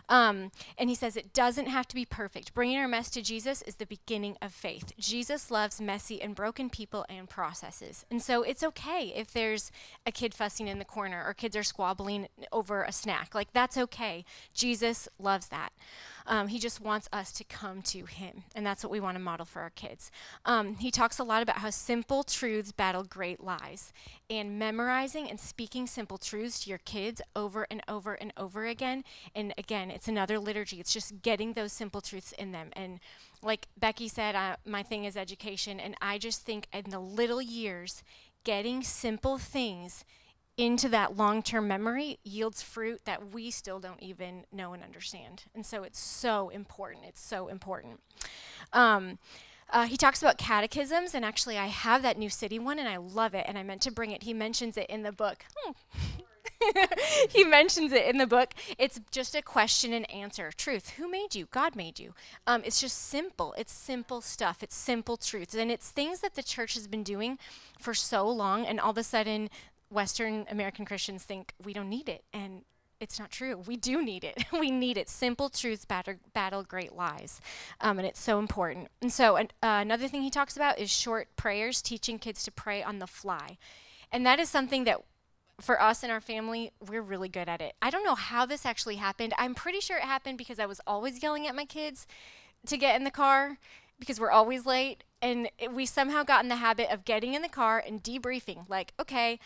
Um, and he says it doesn't have to be perfect. Bringing our mess to jesus is the beginning of faith. Jesus loves messy and broken people and processes. And so it's okay if there's a kid fussing in the corner or kids are squabbling over a snack. Like that's okay. Jesus loves that um, he just wants us to come to him, and that's what we want to model for our kids. Um, he talks a lot about how simple truths battle great lies, and memorizing and speaking simple truths to your kids over and over and over again. And again, it's another liturgy. It's just getting those simple truths in them. And like Becky said, uh, my thing is education, and I just think in the little years, getting simple things into that long term memory yields fruit that we still don't even know and understand. And so it's so important. It's so important. Um, uh, he talks about catechisms, and actually, I have that New City one, and I love it, and I meant to bring it. He mentions it in the book. Hmm. [laughs] he mentions it in the book. It's just a question and answer. Truth. Who made you? God made you. Um, it's just simple. It's simple stuff. It's simple truths. And it's things that the church has been doing for so long, and all of a sudden Western American Christians think we don't need it. And it's not true. We do need it. [laughs] we need it. Simple truths battle, battle great lies. Um, and it's so important. And so, uh, another thing he talks about is short prayers, teaching kids to pray on the fly. And that is something that for us and our family, we're really good at it. I don't know how this actually happened. I'm pretty sure it happened because I was always yelling at my kids to get in the car because we're always late. And it, we somehow got in the habit of getting in the car and debriefing, like, okay,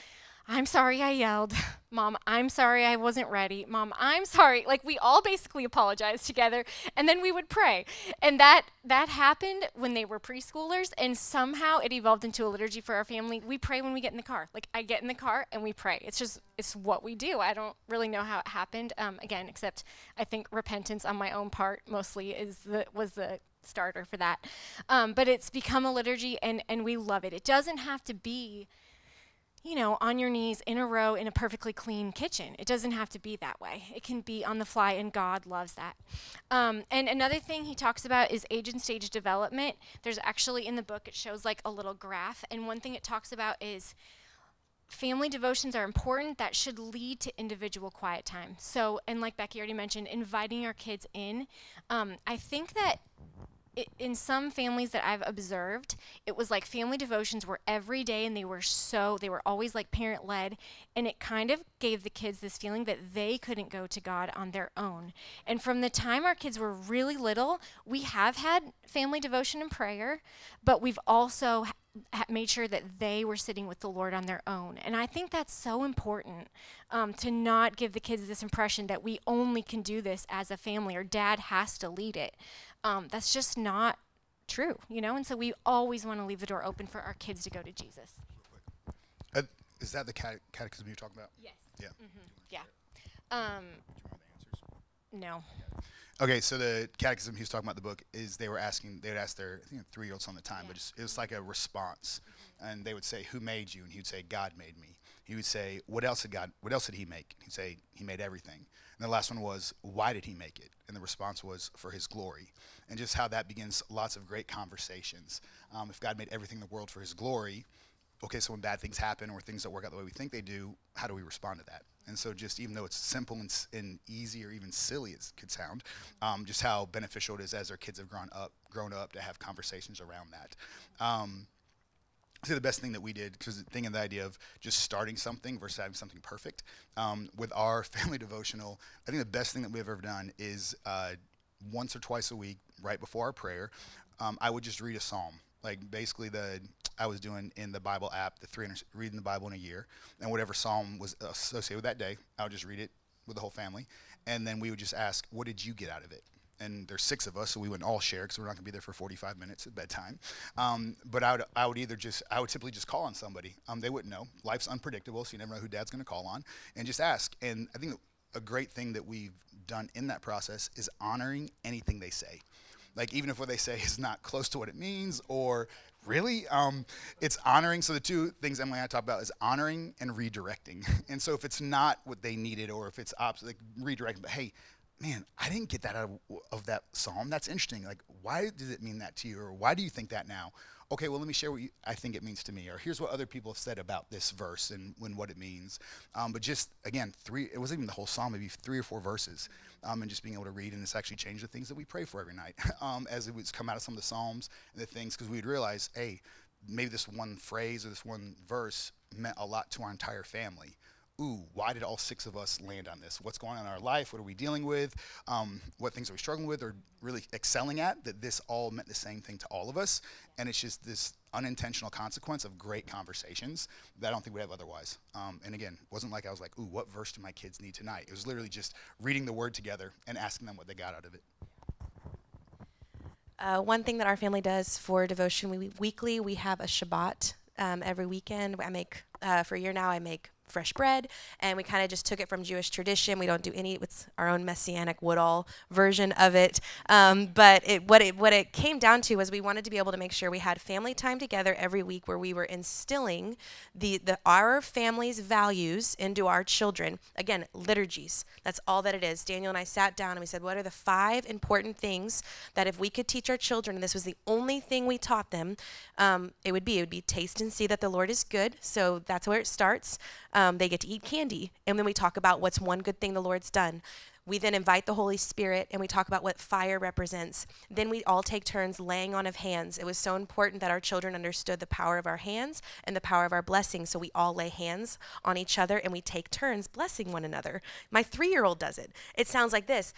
I'm sorry I yelled. [laughs] Mom, I'm sorry I wasn't ready. Mom, I'm sorry. Like we all basically apologized together and then we would pray. And that that happened when they were preschoolers and somehow it evolved into a liturgy for our family. We pray when we get in the car. Like I get in the car and we pray. It's just it's what we do. I don't really know how it happened um, again except I think repentance on my own part mostly is the was the starter for that. Um, but it's become a liturgy and and we love it. It doesn't have to be you know, on your knees in a row in a perfectly clean kitchen. It doesn't have to be that way. It can be on the fly, and God loves that. Um, and another thing he talks about is age and stage development. There's actually in the book, it shows like a little graph. And one thing it talks about is family devotions are important that should lead to individual quiet time so and like becky already mentioned inviting our kids in um, i think that in some families that I've observed, it was like family devotions were every day and they were so, they were always like parent led. And it kind of gave the kids this feeling that they couldn't go to God on their own. And from the time our kids were really little, we have had family devotion and prayer, but we've also ha- made sure that they were sitting with the Lord on their own. And I think that's so important um, to not give the kids this impression that we only can do this as a family or dad has to lead it um, that's just not true, you know? And so we always want to leave the door open for our kids to go to Jesus. Uh, is that the cate- catechism you're talking about? Yes. Yeah. Mm-hmm. Yeah. Um, no. Okay, so the catechism he was talking about the book is they were asking they would ask their I think three year olds on the time, yeah. but just, it was like a response, mm-hmm. and they would say, "Who made you?" and he would say, "God made me." He would say, "What else did God? What else did He make?" He'd say, "He made everything." And the last one was, "Why did He make it?" And the response was, "For His glory." And just how that begins lots of great conversations. Um, if God made everything in the world for His glory, okay, so when bad things happen or things don't work out the way we think they do, how do we respond to that? And so, just even though it's simple and, and easy or even silly it could sound, um, just how beneficial it is as our kids have grown up, grown up to have conversations around that. Um, I say the best thing that we did because thinking the idea of just starting something versus having something perfect. Um, with our [laughs] family devotional, I think the best thing that we've ever done is uh, once or twice a week, right before our prayer, um, I would just read a psalm. Like basically the I was doing in the Bible app, the 300 reading the Bible in a year, and whatever psalm was associated with that day, I would just read it with the whole family, and then we would just ask, "What did you get out of it?" And there's six of us, so we wouldn't all share because we're not going to be there for 45 minutes at bedtime. Um, but I would, I would either just, I would typically just call on somebody. Um, they wouldn't know. Life's unpredictable, so you never know who dad's going to call on, and just ask. And I think a great thing that we've done in that process is honoring anything they say. Like even if what they say [laughs] is not close to what it means or really um, it's honoring so the two things emily and i talk about is honoring and redirecting [laughs] and so if it's not what they needed or if it's opposite like redirecting but hey man i didn't get that out of, of that psalm. That's interesting. Like why does it mean that to you or why do you think that now? Okay well let me share what you, i think it means to me or here's what other people have said about this verse and when what it means. Um, but just again three it wasn't even the whole psalm maybe three or four verses um, and just being able to read and it's actually changed the things that we pray for every night [laughs] um, as it was come out of some of the psalms and the things because we'd realize hey maybe this one phrase or this one verse meant a lot to our entire family ooh, why did all six of us land on this? What's going on in our life? What are we dealing with? Um, what things are we struggling with or really excelling at? That this all meant the same thing to all of us. And it's just this unintentional consequence of great conversations that I don't think we'd have otherwise. Um, and again, it wasn't like I was like, ooh, what verse do my kids need tonight? It was literally just reading the word together and asking them what they got out of it. Uh, one thing that our family does for devotion we, weekly, we have a Shabbat um, every weekend. I make, uh, for a year now, I make fresh bread and we kind of just took it from jewish tradition. We don't do any it's our own messianic woodall version of it. Um, but it, what it what it came down to was we wanted to be able to make sure we had family time together every week where we were instilling the, the our family's values into our children. Again liturgies. That's all that it is. Daniel and i sat down and we said what are the five important things that if we could teach our children and this was the only thing we taught them um, it would be it would be taste and see that the lord is good. So that's where it starts um, they get to eat candy. And then we talk about what's one good thing the Lord's done. We then invite the Holy Spirit and we talk about what fire represents. Then we all take turns laying on of hands. It was so important that our children understood the power of our hands and the power of our blessings. So we all lay hands on each other and we take turns blessing one another. My three year old does it. It sounds like this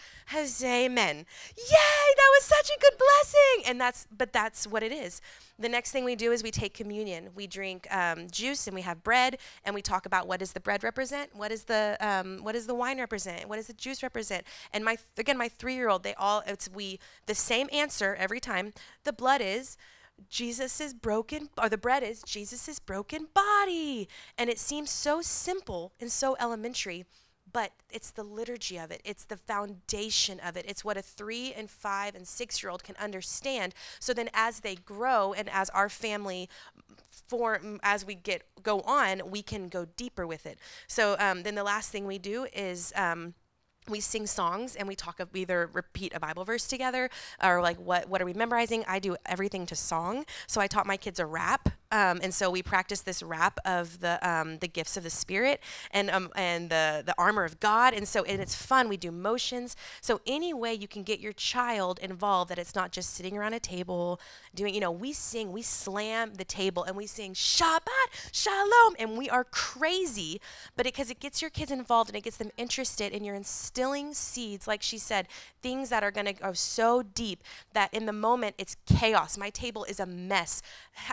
Amen. Yay, that was such a good blessing. And that's, but that's what it is. The next thing we do is we take communion. We drink um, juice and we have bread, and we talk about what does the bread represent, what is the um, what does the wine represent, what does the juice represent. And my again, my three-year-old, they all it's we the same answer every time. The blood is. Jesus' broken, or the bread is Jesus' broken body. And it seems so simple and so elementary, but it's the liturgy of it. It's the foundation of it. It's what a three and five and six year old can understand. So then as they grow and as our family form as we get go on we can go deeper with it. So um, then the last thing we do is um, we sing songs and we talk of either repeat a bible verse together or like what what are we memorizing? I do everything to song. So i taught my kids a rap um, and so we practice this rap of the um, the gifts of the spirit and um, and the the armor of God. And so and it's fun. We do motions. So any way you can get your child involved, that it's not just sitting around a table doing. You know, we sing, we slam the table, and we sing Shabbat Shalom, and we are crazy. But because it, it gets your kids involved and it gets them interested, and you're instilling seeds, like she said, things that are going to go so deep that in the moment it's chaos. My table is a mess.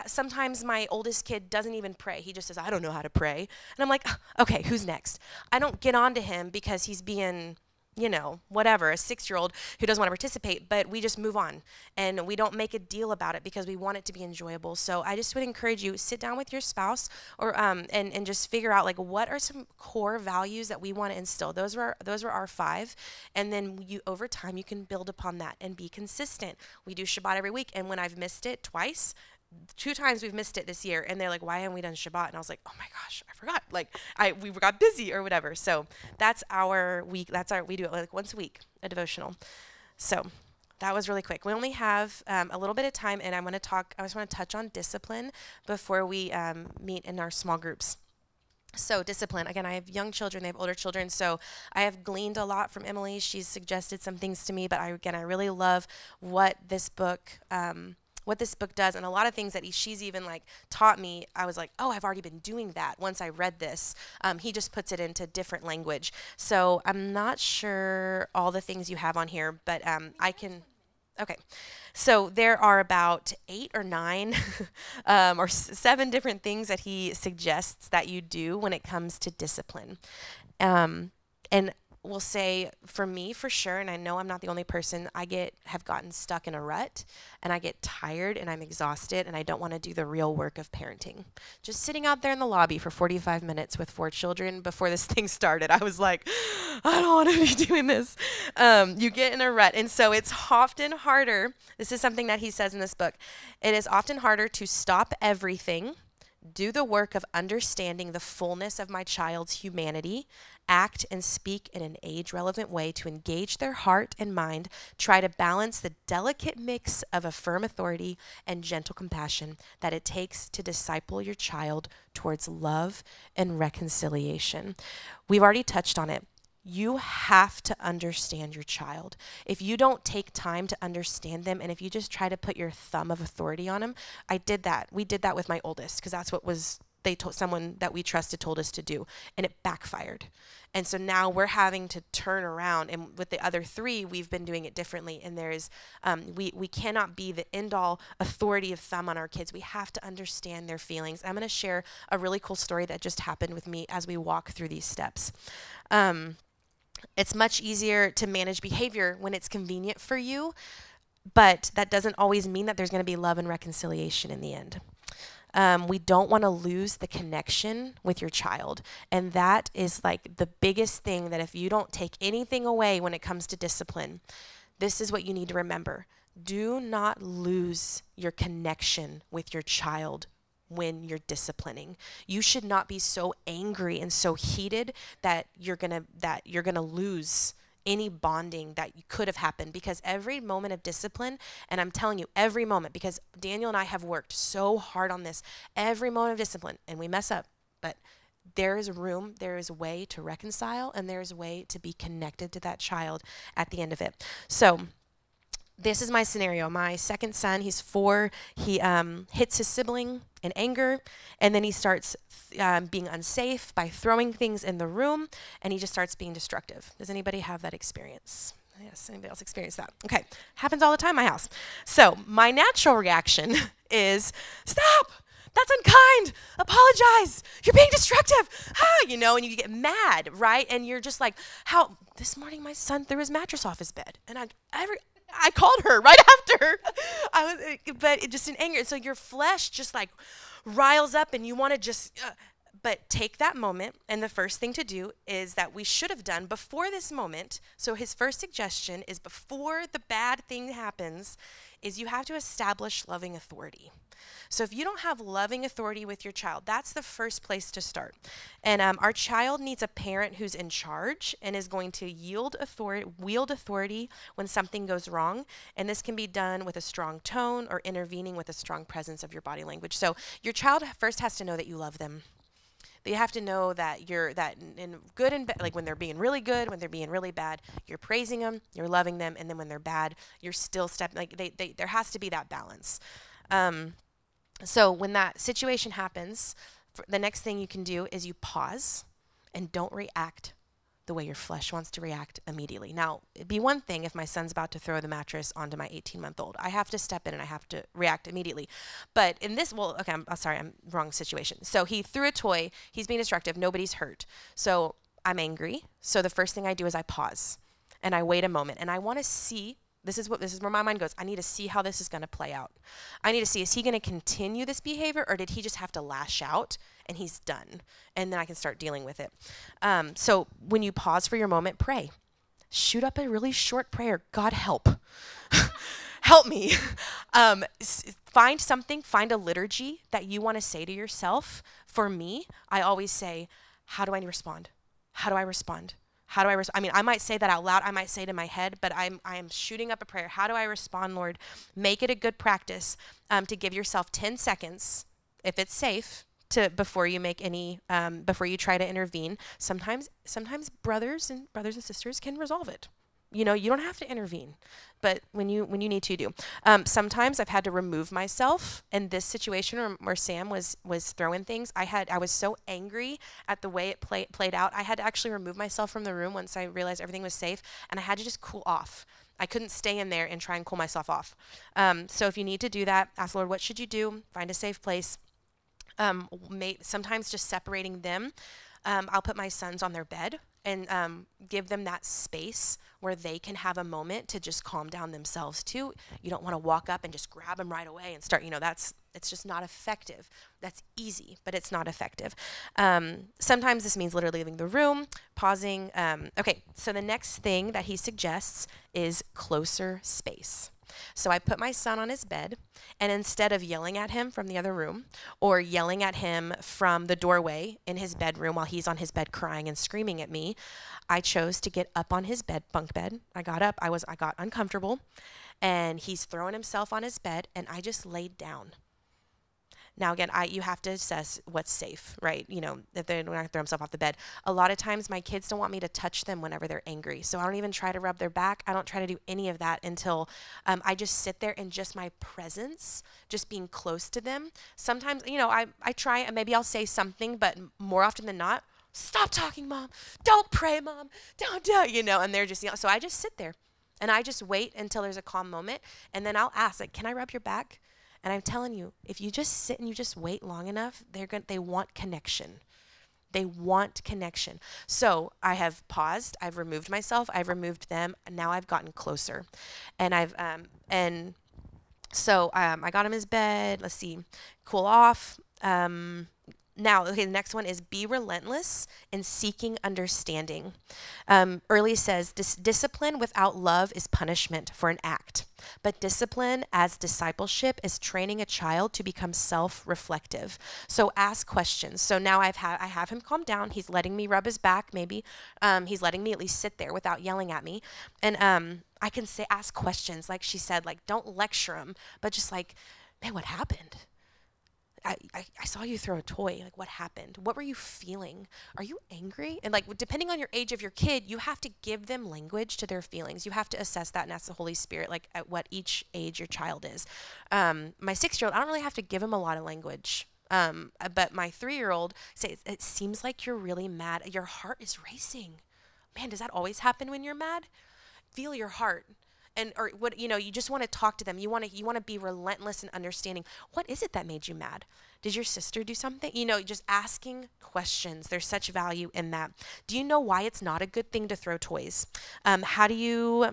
Sometimes my oldest kid doesn't even pray. He just says, I don't know how to pray. And I'm like, okay, who's next? I don't get on to him because he's being, you know, whatever, a six year old who doesn't want to participate, but we just move on and we don't make a deal about it because we want it to be enjoyable. So I just would encourage you sit down with your spouse or um, and, and just figure out like what are some core values that we want to instill. Those are those are our five. And then you over time you can build upon that and be consistent. We do Shabbat every week and when I've missed it twice, two times we've missed it this year and they're like why haven't we done shabbat? And i was like oh my gosh i forgot. Like i we got busy or whatever. So that's our week that's our we do it like once a week a devotional. So that was really quick. We only have um, a little bit of time and i want to talk i just want to touch on discipline before we um, meet in our small groups. So discipline again i have young children they have older children so i have gleaned a lot from emily. She's suggested some things to me but i again i really love what this book um, what this book does and a lot of things that he, she's even like taught me i was like oh i've already been doing that once i read this. Um, he just puts it into different language. So i'm not sure all the things you have on here but um, i can okay. So there are about eight or nine [laughs] um, or s- seven different things that he suggests that you do when it comes to discipline. Um, and will say for me for sure and I know I'm not the only person I get have gotten stuck in a rut and I get tired and I'm exhausted and I don't want to do the real work of parenting. Just sitting out there in the lobby for 45 minutes with four children before this [laughs] thing started, I was like, I don't want to be [laughs] doing this. Um, you get in a rut. And so it's often harder. This is something that he says in this book. It is often harder to stop everything do the work of understanding the fullness of my child's humanity, act and speak in an age relevant way to engage their heart and mind, try to balance the delicate mix of a firm authority and gentle compassion that it takes to disciple your child towards love and reconciliation. We've already touched on it. You have to understand your child. If you don't take time to understand them and if you just try to put your thumb of authority on them, I did that. We did that with my oldest because that's what was they told someone that we trusted told us to do and it backfired and so now we're having to turn around and with the other three we've been doing it differently and there's um, we, we cannot be the end all authority of thumb on our kids we have to understand their feelings i'm going to share a really cool story that just happened with me as we walk through these steps um, it's much easier to manage behavior when it's convenient for you but that doesn't always mean that there's going to be love and reconciliation in the end um, we don't want to lose the connection with your child. And that is like the biggest thing that if you don't take anything away when it comes to discipline, this is what you need to remember. Do not lose your connection with your child when you're disciplining. You should not be so angry and so heated that you're going to that you're going to lose any bonding that could have happened because every moment of discipline, and I'm telling you, every moment, because Daniel and I have worked so hard on this, every moment of discipline, and we mess up, but there is room, there is a way to reconcile, and there is a way to be connected to that child at the end of it. So, this is my scenario. My second son, he's four. He um, hits his sibling in anger, and then he starts um, being unsafe by throwing things in the room, and he just starts being destructive. Does anybody have that experience? Yes, anybody else experience that? Okay, happens all the time in my house. So my natural reaction [laughs] is stop. That's unkind. Apologize. You're being destructive. Ah, you know, and you get mad, right? And you're just like, how? This morning, my son threw his mattress off his bed, and I every I called her right [laughs] after. I was, uh, but it just in anger. So your flesh just like riles up, and you want to just. Uh, but take that moment, and the first thing to do is that we should have done before this moment. So his first suggestion is before the bad thing happens, is you have to establish loving authority. So if you don't have loving authority with your child, that's the first place to start. And um, our child needs a parent who's in charge and is going to yield authority, wield authority when something goes wrong. And this can be done with a strong tone or intervening with a strong presence of your body language. So your child first has to know that you love them they have to know that you're that in, good and bad like when they're being really good when they're being really bad you're praising them you're loving them and then when they're bad you're still stepping like they, they there has to be that balance. Um, so when that situation happens, the next thing you can do is you pause and don't react the way your flesh wants to react immediately. Now, it'd be one thing if my son's about to throw the mattress onto my 18 month old. I have to step in and I have to react immediately. But in this, well, okay, I'm oh, sorry, I'm wrong situation. So he threw a toy, he's being destructive, nobody's hurt. So I'm angry. So the first thing I do is I pause and I wait a moment and I want to see this is what this is where my mind goes. I need to see how this is going to play out. I need to see is he going to continue this behavior or did he just have to lash out and he's done? And then I can start dealing with it. Um, so when you pause for your moment, pray. Shoot up a really short prayer. God help. [laughs] help me. [laughs] Um, s- find something, find a liturgy that you want to say to yourself. For me, I always say, How do I respond? How do I respond? How do I respond? I mean, I might say that out loud. I might say it in my head, but I'm I am shooting up a prayer. How do I respond, Lord? Make it a good practice um, to give yourself 10 seconds, if it's safe, to before you make any um, before you try to intervene. Sometimes sometimes brothers and brothers and sisters can resolve it you know you don't have to intervene but when you when you need to do. Um, sometimes i've had to remove myself in this situation where, where, sam was was throwing things. I had i was so angry at the way it play, played out. I had to actually remove myself from the room once i realized everything was safe and i had to just cool off. I couldn't stay in there and try and cool myself off. Um, so if you need to do that ask lord what should you do? Find a safe place. Um, may, sometimes just separating them um, i'll put my sons on their bed and um, give them that space where they can have a moment to just calm down themselves too. You don't want to walk up and just grab them right away and start, you know, that's it's just not effective. That's easy, but it's not effective. Um, sometimes this means literally leaving the room, pausing. Um, okay, so the next thing that he suggests is closer space. So I put my son on his bed, and instead of yelling at him from the other room or yelling at him from the doorway in his bedroom while he's on his bed crying and screaming at me, I chose to get up on his bed, bunk bed. I got up, I was I got uncomfortable, and he's throwing himself on his bed and I just laid down. Now again, I you have to assess what's safe, right? You know, if they're not gonna throw themselves off the bed. A lot of times my kids don't want me to touch them whenever they're angry. So I don't even try to rub their back. I don't try to do any of that until um, I just sit there and just my presence, just being close to them. Sometimes, you know, I, I try and maybe I'll say something, but more often than not, stop talking, mom. Don't pray, mom. Don't do you know, and they're just, you know, so I just sit there and I just wait until there's a calm moment and then I'll ask, like, can I rub your back? And I'm telling you, if you just sit and you just wait long enough, they're going they want connection. They want connection. So I have paused. I've removed myself. I've removed them. Now I've gotten closer, and I've um and so um I got him his bed. Let's see, cool off. Um, now, okay, the next one is be relentless in seeking understanding. Um, Earley says Dis- discipline without love is punishment for an act, but discipline as discipleship is training a child to become self-reflective. So ask questions. So now I've had I have him calm down. He's letting me rub his back. Maybe um, he's letting me at least sit there without yelling at me, and um, I can say ask questions like she said, like don't lecture him, but just like, man, what happened? I, I, saw you throw a toy. Like, what happened? What were you feeling? Are you angry? And, like, depending on your age of your kid, you have to give them language to their feelings. You have to assess that and ask the Holy Spirit, like, at what each age your child is. Um, my six year old, I don't really have to give him a lot of language. Um, uh, but my three year old says, It seems like you're really mad. Your heart is racing. Man, does that always happen when you're mad? Feel your heart and or what you know you just want to talk to them. You want to you want to be relentless in understanding. What is it that made you mad? Did your sister do something? You know just asking questions. There's such value in that. Do you know why it's not a good thing to throw toys? Um, how do you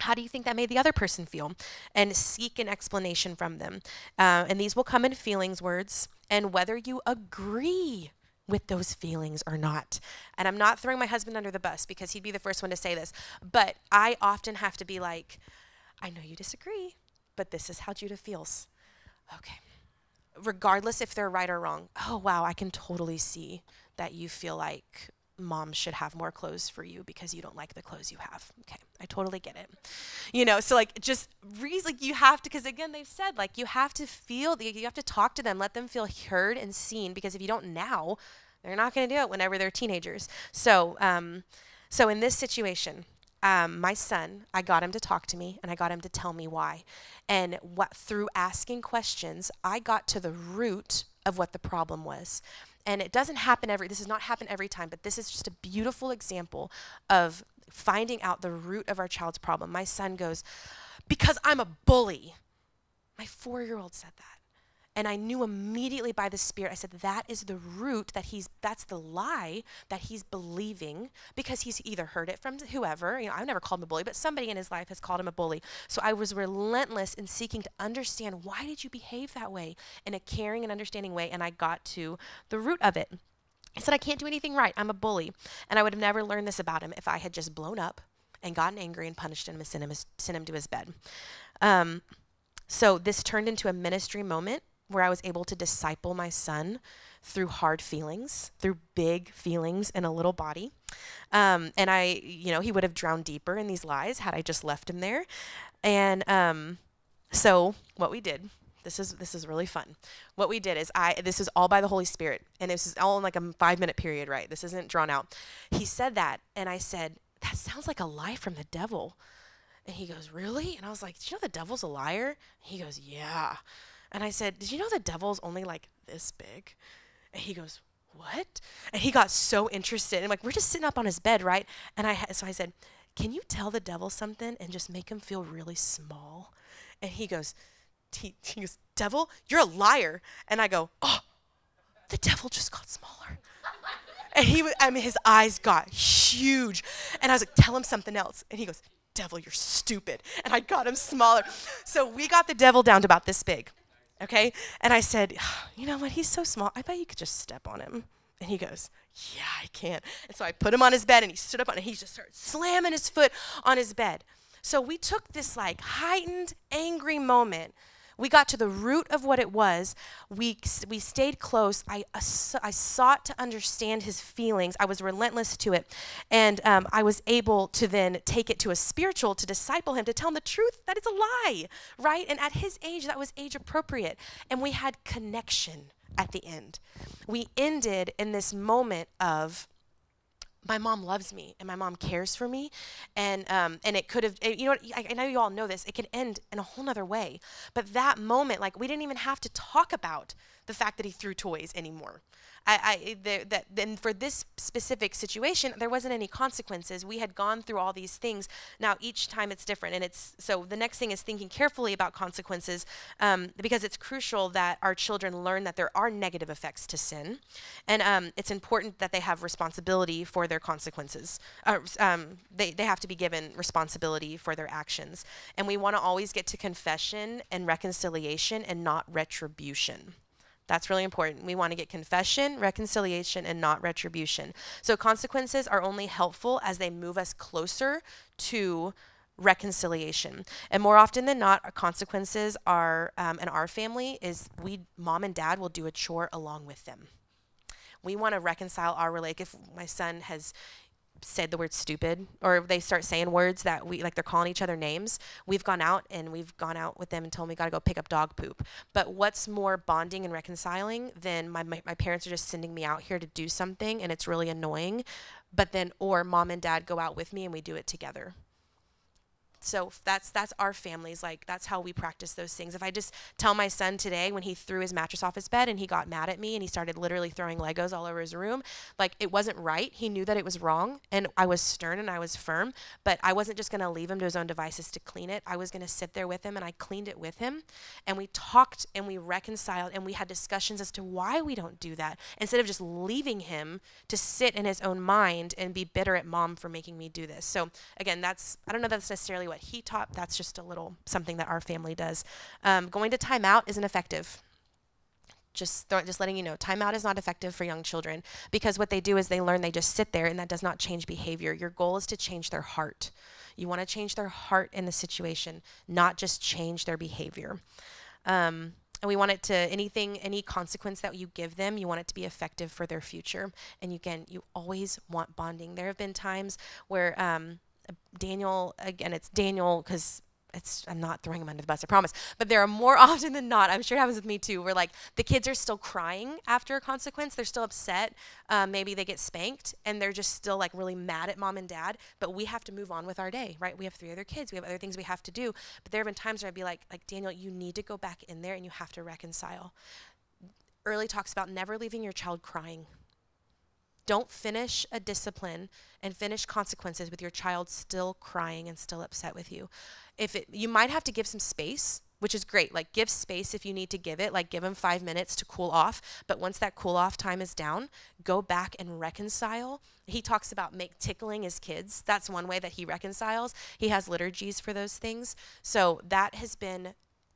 how do you think that made the other person feel? And seek an explanation from them. Uh, and these will come in feelings words and whether you agree with those feelings or not. And I'm not throwing my husband under the bus because he'd be the first one to say this, but I often have to be like, I know you disagree, but this is how Judah feels. Okay. Regardless if they're right or wrong. Oh, wow, I can totally see that you feel like mom should have more clothes for you because you don't like the clothes you have. Okay, I totally get it. You know, so like just reason like you have to because again they've said like you have to feel you have to talk to them, let them feel heard and seen because if you don't now, they're not going to do it whenever they're teenagers. So, um, so in this situation, um, my son, I got him to talk to me and I got him to tell me why. And what through asking questions, I got to the root of what the problem was. And it doesn't happen every this does not happen every time, but this is just a beautiful example of finding out the root of our child's problem. My son goes, "Because I'm a bully." My 4-year-old said that. And I knew immediately by the Spirit, I said, that is the root that he's, that's the lie that he's believing because he's either heard it from whoever. You know, I've never called him a bully, but somebody in his life has called him a bully. So I was relentless in seeking to understand why did you behave that way in a caring and understanding way. And I got to the root of it. I said, I can't do anything right. I'm a bully. And I would have never learned this about him if I had just blown up and gotten angry and punished him and sent him, sent him to his bed. Um, so this turned into a ministry moment where I was able to disciple my son through hard feelings, through big feelings in a little body. Um, and I, you know, he would have drowned deeper in these lies had I just left him there. And um, so what we did, this is this is really fun. What we did is I this is all by the Holy Spirit, and this is all in like a five minute period, right? This isn't drawn out. He said that, and I said that sounds like a lie from the devil. And he goes, Really? And I was like, Did you know the devil's a liar? He goes, Yeah. And I said, Did you know the devil's only like this big? And he goes, What? And he got so interested. And like, we're just sitting up on his bed, right? And I, so I said, Can you tell the devil something and just make him feel really small? And he goes, he, he goes, Devil, you're a liar. And I go, Oh, the devil just got smaller. And he, I mean, his eyes got huge. And I was like, tell him something else. And he goes, devil, you're stupid. And I got him smaller. So we got the devil down to about this big. Okay? And I said, [sighs] you know what? He's so small. I bet you could just step on him. And he goes, yeah, I can. And so I put him on his bed and he stood up on it. He just started slamming his foot on his bed. So we took this like heightened, angry moment. We got to the root of what it was. We, we stayed close. I, I sought to understand his feelings. I was relentless to it. And um, I was able to then take it to a spiritual, to disciple him, to tell him the truth that it's a lie, right? And at his age, that was age appropriate. And we had connection at the end. We ended in this moment of, my mom loves me and my mom cares for me. And um, and it could have you know I, I know you all know this it could end in a whole nother way. But that moment like we didn't even have to talk about the fact that he threw toys anymore I, I that then for this specific situation there wasn't any consequences. We had gone through all these things. Now each time it's different and it's so the next thing is thinking carefully about consequences um, because it's crucial that our children learn that there are negative effects to sin and um, it's important that they have responsibility for their consequences uh, um, they, they have to be given responsibility for their actions. And we want to always get to confession and reconciliation and not retribution that's really important. We want to get confession, reconciliation, and not retribution. So, consequences are only helpful as they move us closer to reconciliation. And more often than not, our consequences are, um, in our family, is we, mom and dad, will do a chore along with them. We want to reconcile our relationship. If my son has said the word stupid or they start saying words that we like they're calling each other names we've gone out and we've gone out with them and told them we got to go pick up dog poop. But what's more bonding and reconciling than my, my, my parents are just sending me out here to do something and it's really annoying but then or mom and dad go out with me and we do it together so that's that's our families like that's how we practice those things. If i just tell my son today when he threw his mattress off his bed and he got mad at me and he started literally throwing legos all over his room like it wasn't right. He knew that it was wrong and i was stern and i was firm but i wasn't just going to leave him to his own devices to clean it. I was going to sit there with him and i cleaned it with him and we talked and we reconciled and we had discussions as to why we don't do that instead of just leaving him to sit in his own mind and be bitter at mom for making me do this. So again that's i don't know that's necessarily what he taught. That's just a little something that our family does. Um, going to timeout isn't effective. Just throw, just letting you know timeout is not effective for young children because what they do is they learn they just sit there and that does not change behavior. Your goal is to change their heart. You want to change their heart in the situation not just change their behavior. Um, and we want it to anything any consequence that you give them you want it to be effective for their future. And again you always want bonding. There have been times where um, daniel again it's daniel because it's I'm not throwing him under the bus, I promise. But there are more [laughs] often than not, I'm sure it happens with me too, where like the kids are still crying after a consequence. They're still upset. Um, maybe they get spanked and they're just still like really mad at mom and dad. But we have to move on with our day, right? We have three other kids. We have other things we have to do. But there have been times where I'd be like, like Daniel, you need to go back in there and you have to reconcile. Earley talks about never leaving your child crying. Don't finish a discipline and finish consequences with your child still crying and still upset with you. If it, you might have to give some space, which is great. Like give space if you need to give it. Like give them five minutes to cool off. But once that cool off time is down, go back and reconcile. He talks about make tickling his kids. That's one way that he reconciles. He has liturgies for those things. So that has been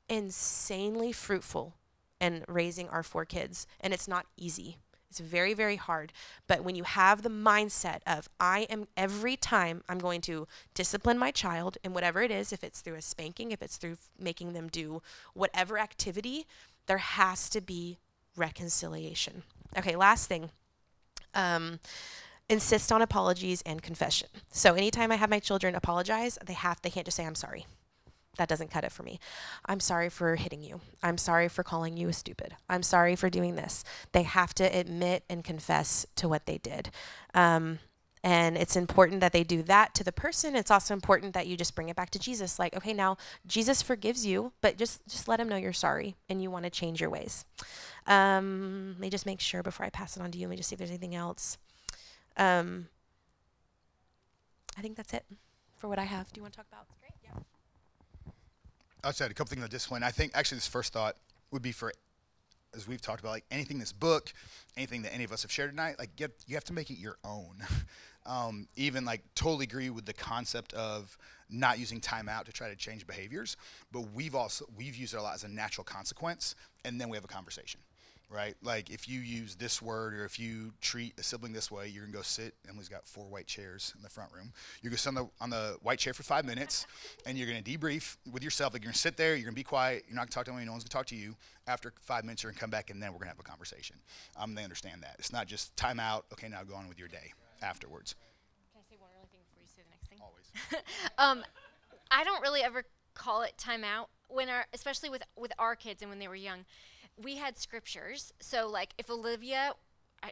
insanely fruitful in raising our four kids, and it's not easy. It's very, very hard. But when you have the mindset of, I am every time I'm going to discipline my child in whatever it is, if it's through a spanking, if it's through making them do whatever activity, there has to be reconciliation. Okay, last thing. Um, insist on apologies and confession. So anytime I have my children apologize, they have they can't just say I'm sorry that doesn't cut it for me. I'm sorry for hitting you. I'm sorry for calling you a stupid. I'm sorry for doing this. They have to admit and confess to what they did. Um, and it's important that they do that to the person. It's also important that you just bring it back to Jesus. Like, okay, now Jesus forgives you, but just just let him know you're sorry and you want to change your ways. Um, let me just make sure before I pass it on to you. Let me just see if there's anything else. Um, I think that's it for what I have. Do you want to talk about? I said a couple things on discipline. I think actually this first thought would be for as we've talked about, like anything this book, anything that any of us have shared tonight, like get, you have to make it your own. [laughs] um, even like totally agree with the concept of not using timeout to try to change behaviors, but we've also we've used it a lot as a natural consequence, and then we have a conversation right? Like if you use this word or if you treat a sibling this way, you're gonna go sit. Emily's got four white chairs in the front room. You're gonna sit on the, on the white chair for five minutes, and you're gonna debrief with yourself. Like you're gonna sit there, you're gonna be quiet. You're not gonna talk to anyone. No one's gonna talk to you. After five minutes, you're gonna come back, and then we're gonna have a conversation. Um, they understand that. It's not just time out. Okay, now go on with your day afterwards. Can I say one really thing before you say the next thing? Always. [laughs] um, I don't really ever call it timeout when our, especially with with our kids and when they were young. We had scriptures. So like if Olivia,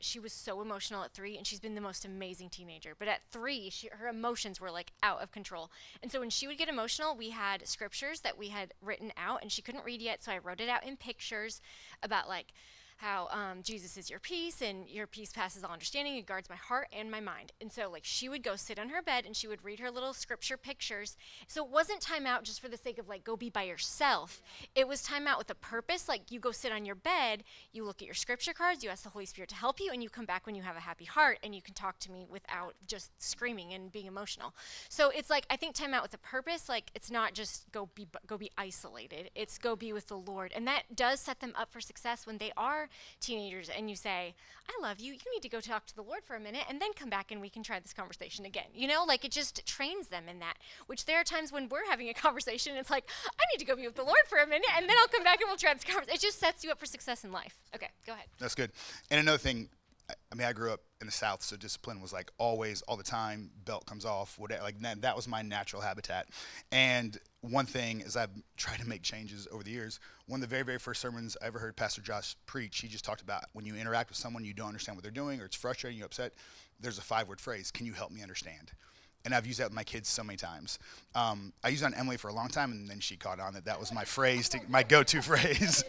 she was so emotional at three, and she's been the most amazing teenager. But at three, she, her emotions were like out of control. And so when she would get emotional, we had scriptures that we had written out, and she couldn't read yet, so I wrote it out in pictures about like how um, Jesus is your peace and your peace passes all understanding. It guards my heart and my mind. And so, like, she would go sit on her bed and she would read her little scripture pictures. So, it wasn't time out just for the sake of, like, go be by yourself. It was time out with a purpose. Like, you go sit on your bed, you look at your scripture cards, you ask the Holy Spirit to help you, and you come back when you have a happy heart and you can talk to me without just screaming and being emotional. So, it's like, I think time out with a purpose, like, it's not just go be, go be isolated, it's go be with the Lord. And that does set them up for success when they are teenagers and you say, I love you, you need to go talk to the Lord for a minute and then come back and we can try this conversation again. You know, like it just trains them in that, which there are times when we're having a [laughs] conversation, it's like, I need to go be with the Lord for a minute and then I'll come back and we'll try this conversation. It just sets you up for success in life. Okay, go ahead. That's good. And another thing, I- mean, I grew up in the South, so discipline was like always, all the time. Belt comes off, whatever. Like that, that was my natural habitat. And one thing, as I've tried to make changes over the years, one of the very, very first sermons I ever heard Pastor Josh preach, he just talked about when you interact with someone you don't understand what they're doing, or it's frustrating, you're upset. There's a five-word phrase: "Can you help me understand?" And I've used that with my kids so many times. Um, I used it on Emily for a long time, and then she caught on that that was my phrase, to, my go-to [laughs] phrase.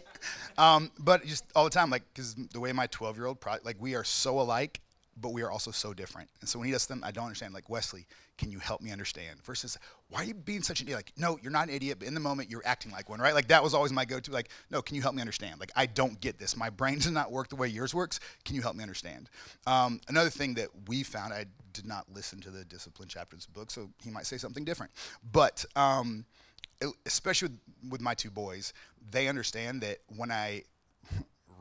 um, but just all the time, like because the way my 12-year-old, pro- like we are so alike, but we are also so different. And so when he does them, I don't understand. Like Wesley, can you help me understand? Versus, why are you being such an idiot? Like, no, you're not an idiot, but in the moment you're acting like one, right? Like that was always my go-to. Like, no, can you help me understand? Like, I don't get this. My brain does not work the way yours works. Can you help me understand? Um, another thing that we found, I did not listen to the discipline chapter of this book, so he might say something different. But um, especially with, with my two boys, they understand that when I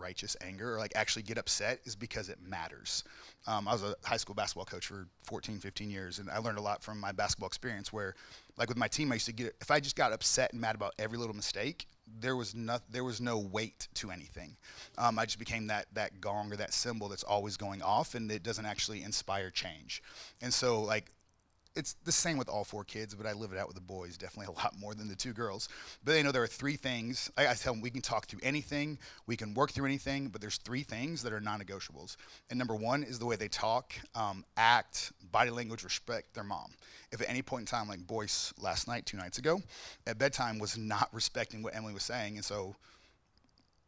righteous anger or like actually get upset is because it matters. Um, I was a high school basketball coach for 14, 15 years, and I learned a lot from my basketball experience. Where, like with my team, I used to get if I just got upset and mad about every little mistake, there was no there was no weight to anything. Um, I just became that that gong or that cymbal that's always going off, and it doesn't actually inspire change. And so, like it's the same with all four kids, but I live it out with the boys definitely a lot more than the two girls. But they know there are three things. I, I tell them we can talk through anything, we can work through anything, but there's three things that are non-negotiables. And number one is the way they talk, um, act, body language, respect their mom. If at any point in time, like Boyce last night, two nights ago, at bedtime was not [laughs] respecting what Emily was saying, and so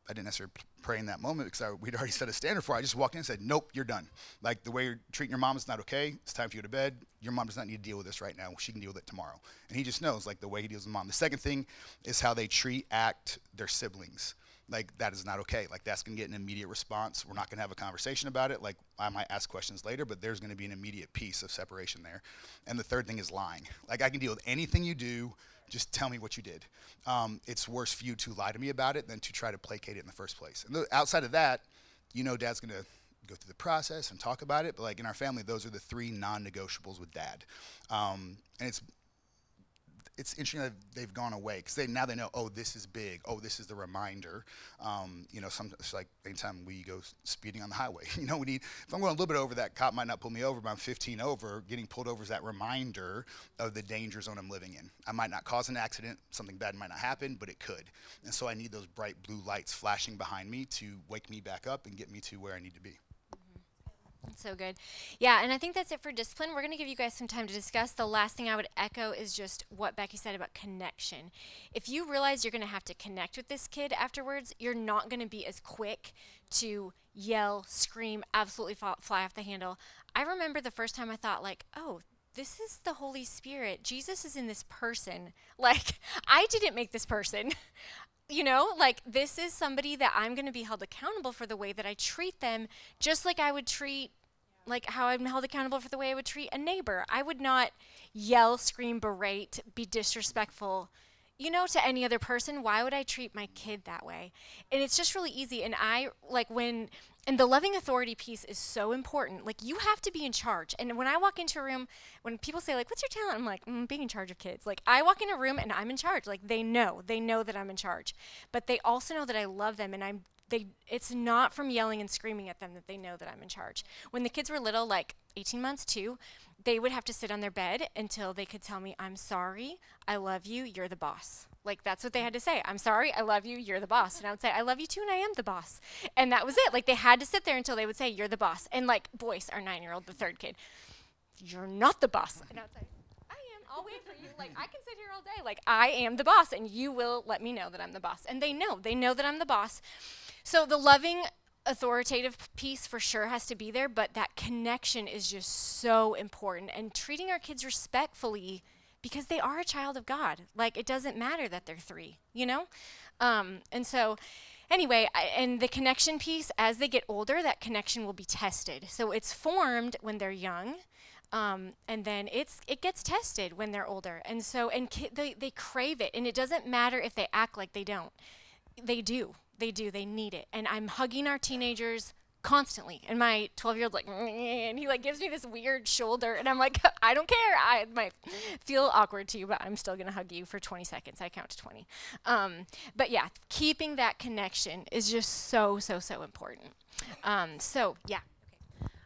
I didn't necessarily pray in that moment because I, we'd already set a standard for. I just walked in and said, Nope, you're done. Like the way you're treating your mom is not okay. It's time for you to bed. Your mom does not need to deal with this right now. She can deal with it tomorrow. And he just knows, like the way he deals with mom. The second thing is how they treat, act their siblings. Like that is not okay. Like that's gonna get an immediate response. We're not gonna have a conversation about it. Like I might ask questions later, but there's gonna be an immediate piece of separation there. And the third thing is lying. Like I can deal with anything you do just tell me what you did. Um, it's worse for you to lie to me about it than to try to placate it in the first place. And outside of that, you know, dad's to go through the process and talk about it. But like in our family, those are the three non-negotiables with dad. Um, and it's it's interesting that they've gone away because they now they know oh this is big. Oh this is the reminder. Um, you know some it's like anytime we go speeding on the highway [laughs] you know we need if I'm going a little bit over that cop might not pull me over but I'm 15 over getting pulled over is that reminder of the danger zone I'm living in. I might not cause an accident something bad might not happen but it could. And so I need those bright blue lights flashing behind me to wake me back up and get me to where I need to be so good. Yeah, and I think that's it for discipline. We're going to give you guys some time to discuss. The last thing I would echo is just what Becky said about connection. If you realize you're going to have to connect with this kid afterwards, you're not going to be as quick to yell, scream, absolutely fly off the handle. I remember the first time I thought, like, oh, this is the Holy Spirit. Jesus is in this person. [laughs] Like, I didn't make this person. [laughs] you know, like this is somebody that I'm going to be held accountable for the way that I treat them, just like I would treat, like how I'm held accountable for the way I would treat a neighbor. I would not yell, scream, berate, be disrespectful, you know, to any other person. Why would I treat my kid that way? And it's just really easy. And I, like, when, and the loving authority piece is so important. Like you have to be in charge. And when I walk into a room, when people say like, "What's your talent?" I'm like, mm, "Being in charge of kids." Like I walk in a room and I'm in charge. Like they know, they know that I'm in charge, but they also know that I love them and I'm. They, it's not from yelling and screaming at them that they know that I'm in charge. When the kids were little, like 18 months too, they would have to sit on their bed until they could tell me, "I'm sorry, I love you, you're the boss." Like that's what they had to say. I'm sorry, I love you, you're the boss. And I would say, I love you too, and I am the boss. And that was it. Like they had to sit there until they would say, You're the boss. And like Boyce, our nine year old, the third kid, you're not the boss. And I would say. I'll wait for you. Like I can sit here all day. Like I am the boss, and you will let me know that I'm the boss. And they know. They know that I'm the boss. So the loving authoritative piece for sure has to be there, but that connection is just so important. And treating our kids respectfully because they are a child of God. Like it doesn't matter that they're three, you know? Um, and so, anyway, I, and the connection piece, as they get older, that connection will be tested. So it's formed when they're young. Um, and then it's it gets tested when they're older, and so and ki- they they crave it, and it doesn't matter if they act like they don't, they do, they do, they need it. And I'm hugging our teenagers constantly. And my 12 year old like, and he like gives me this weird shoulder, and I'm like, [laughs] I don't care. I might feel awkward to you, but I'm still gonna hug you for 20 seconds. I count to 20. Um, but yeah, keeping that connection is just so so so important. Um, so yeah.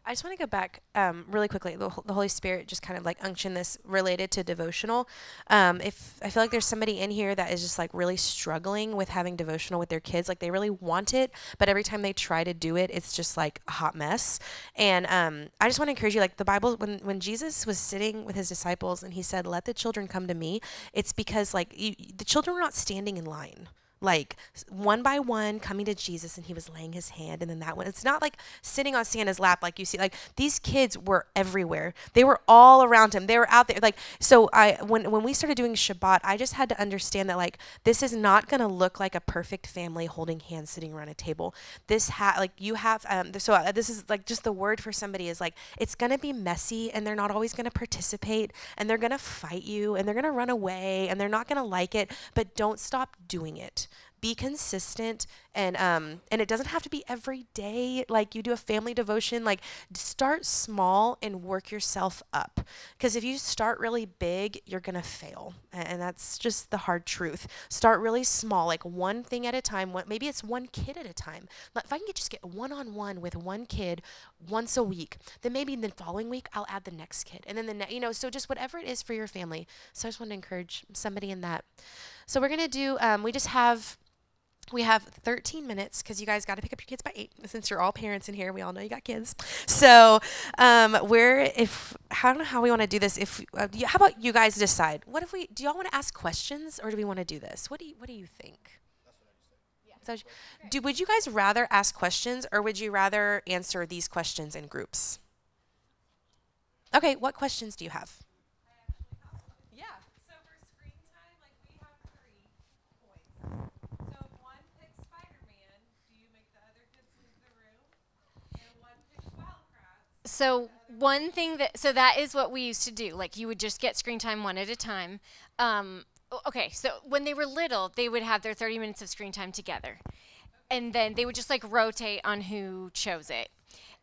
I just want to go back um, really quickly. The, the, Holy Spirit just kind of like unction this related to devotional. Um, if I feel like there's somebody in here that is just like really struggling with having devotional with their kids, like they really want it, but every time they try to do it, it's just like a hot mess. And um, I just want to encourage you, like the Bible, when when Jesus was sitting with his disciples and he said, "Let the children come to me," it's because like you, the children were not standing in line like one by one coming to Jesus and he was laying his hand and then that one it's not like sitting on Santa's lap like you see like these kids were everywhere. They were all around him. They were out there like so I when when we started doing Shabbat I just had to understand that like this is not going to look like a perfect family holding hands sitting around a table. This ha like you have um so uh, this is like just the word for somebody is like it's going to be messy and they're not always going to participate and they're going to fight you and they're going to run away and they're not going to like it but don't stop doing it be consistent and um and it doesn't have to be every day. Like you do a family devotion like start small and work yourself up. Because if you start really big you're going to fail and that's just the hard truth. Start really small like one thing at a time one, maybe it's one kid at a time. If i can get, just get one on one with one kid once a week then maybe the following week i'll add the next kid. And then the ne- you know so just whatever it is for your family. So i just want to encourage somebody in that. So we're going to do um, we just have we have 13 minutes because you guys got to pick up your kids by 8 since you're all parents in here we all know you got kids. So um, we're if i don't know how we want to do this if uh, how about you guys decide? What if we do y'all want to ask questions or do we want to do this? What do you what do you think? So, do would you guys rather ask questions or would you rather answer these questions in groups? Okay what questions do you have So one thing that so that is what we used to do. Like you would just get screen time one at a time. Um, okay, so when they were little, they would have their 30 minutes of screen time together, and then they would just like rotate on who chose it.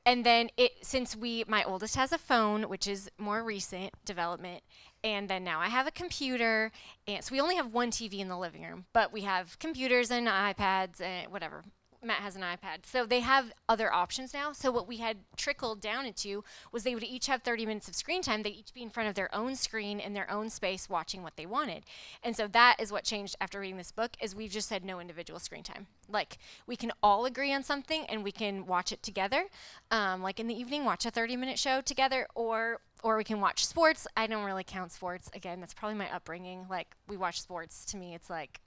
And then it since we my oldest has a phone, which is more recent development, and then now I have a computer, and so we only have one TV in the living room, but we have computers and iPads and whatever Matt has an iPad. So they have other options now. So what we had trickled down into was they would each have 30 minutes of screen time. They'd each be in front of their own screen in their own space watching what they wanted. And so that is what changed after reading this book is we've just said no individual screen time. Like we can all agree on something and we can watch it together. Um, like in the evening, watch a 30 minute show together or or we can watch sports. I don't really count sports. Again, that's probably my upbringing. Like we watch sports. To me, it's like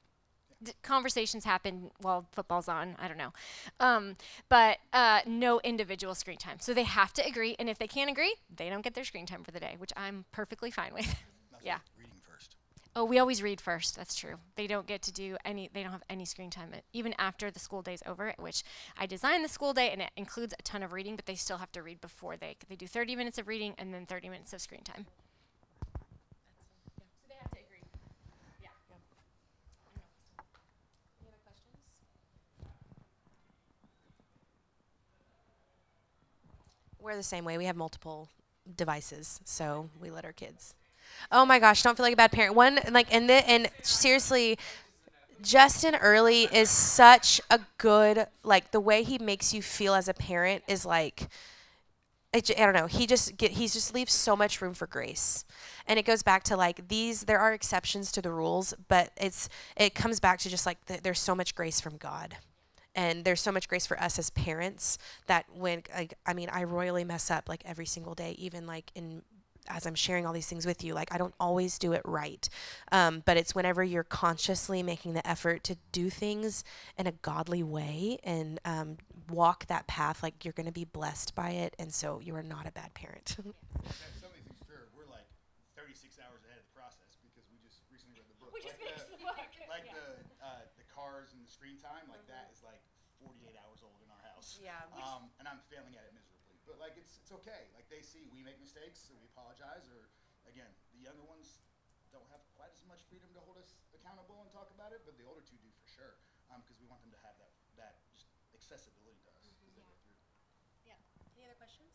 d- conversations happen while football's on. I don't know. Um, but uh, no individual screen time. So they have to agree. And if they can't agree, they don't get their screen time for the day, which I'm perfectly fine with. [laughs] yeah. Reading first. Oh, we always read first. That's true. They don't get to do any. They don't have any screen time at- even after the school day's over. Which I designed the school day, and it includes a ton of reading, but they still have to read before they they do 30 minutes of reading and then 30 minutes of screen time. So they have to agree. Yeah. Any other questions? We're the same way. We have multiple devices, so we let our kids. Oh my gosh, don't feel like a bad parent. One like and the, and seriously, Justin Earley is such a good like the way he makes you feel as a parent is like I don't know. He just get he just leaves so much room for grace, and it goes back to like these. There are exceptions to the rules, but it's it comes back to just like th- there's so much grace from God, and there's so much grace for us as parents that when like I mean I royally mess up like every single day, even like in as I'm sharing all these things with you, like I don't always do it right, um, but it's whenever you're consciously making the effort to do things in a godly way and um, walk that path, like you're going to be blessed by it, and so you are not a bad parent. Some of these things fair, we're like 36 hours ahead of the process because we just recently read the book. We like finished the, the book. Like Yeah. the uh, the cars and the screen time, like that is like 48 hours old in our house. Yeah. Um, and I'm failing at it miserably, but like it's it's okay. Like they see we make mistakes, so we apologize. Or again, the younger ones don't have quite as much freedom to hold us accountable and talk about it, but the older two do for sure, because we want them to have that that just accessibility to us. as they go through. Any other questions?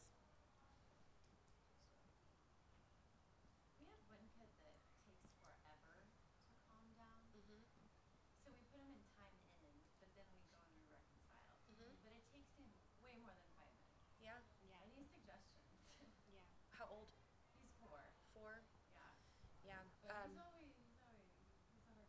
We have one kid that takes forever to calm down. Mm-hmm. So we put him in time in, but then we go and we reconcile. Mhm. But it takes him way more than five minutes. Yeah. Any suggestions? How old? He's four. Four. Yeah. Yeah. But Um, he's always, he's always, he's our baby.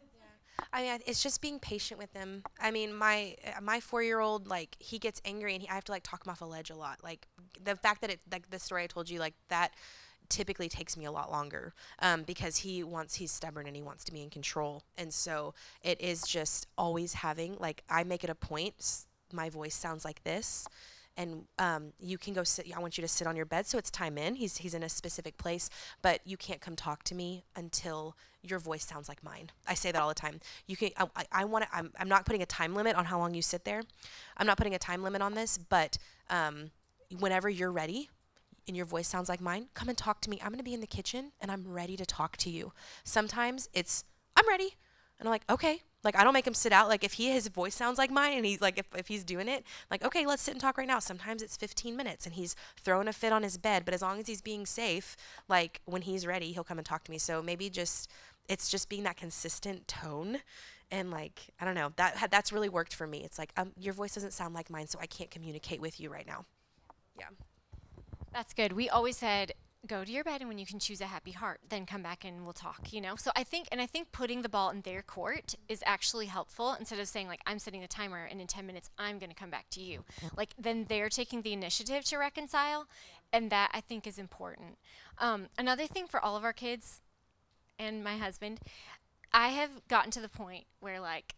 It's Yeah. I mean, it's just being patient with them. I mean, my uh, my four year old like he gets angry and he, I have to like talk him off a ledge a lot. Like the fact that it like the story I told you like that typically takes me a lot longer um, because he wants he's stubborn and he wants to be in control and so it is just always having like i make it a point my voice sounds like this and um, you can go sit i want you to sit on your bed so it's time in he's, he's in a specific place but you can't come talk to me until your voice sounds like mine i say that all the time you can i, I, want I'm, I'm not putting a time limit on how long you sit there i'm not putting a time limit on this but um, whenever you're ready and your voice sounds like mine, come and talk to me. I'm going to be in the kitchen and I'm ready to talk to you. Sometimes it's, I'm ready. And I'm like, okay. Like, I don't make him sit out. Like, if he, his voice sounds like mine and he's like, if, if he's doing it, like, okay, let's sit and talk right now. Sometimes it's 15 minutes and he's throwing a fit on his bed. But as long as he's being safe, like, when he's ready, he'll come and talk to me. So maybe just, it's just being that consistent tone. And like, I don't know, that, that's really worked for me. It's like, um, your voice doesn't sound like mine, so I can't communicate with you right now. Yeah. That's good. We always said go to your bed and when you can choose a happy heart, then come back and we'll talk, you know? So I think and I think putting the ball in their court is actually helpful instead of saying like I'm setting a timer and in 10 minutes I'm going to come back to you. Like then they're taking the initiative to reconcile and that I think is important. Um, another thing for all of our kids and my husband, I have gotten to the point where like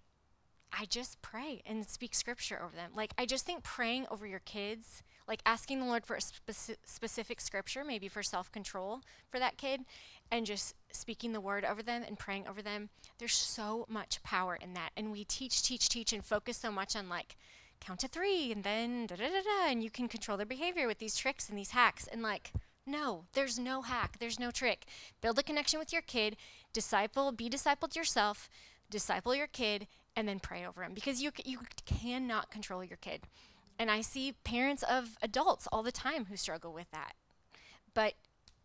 I just pray and speak scripture over them. Like I just think praying over your kids, like asking the Lord for a speci- specific scripture, maybe for self-control for that kid, and just speaking the word over them and praying over them. There's so much power in that, and we teach, teach, teach, and focus so much on like count to three, and then da da da da, and you can control their behavior with these tricks and these hacks, and like. No, there's no hack. There's no trick. Build a connection with your kid, disciple, be discipled yourself, disciple your kid, and then pray over him because you c- you cannot control your kid. And I see parents of adults all the time who struggle with that. But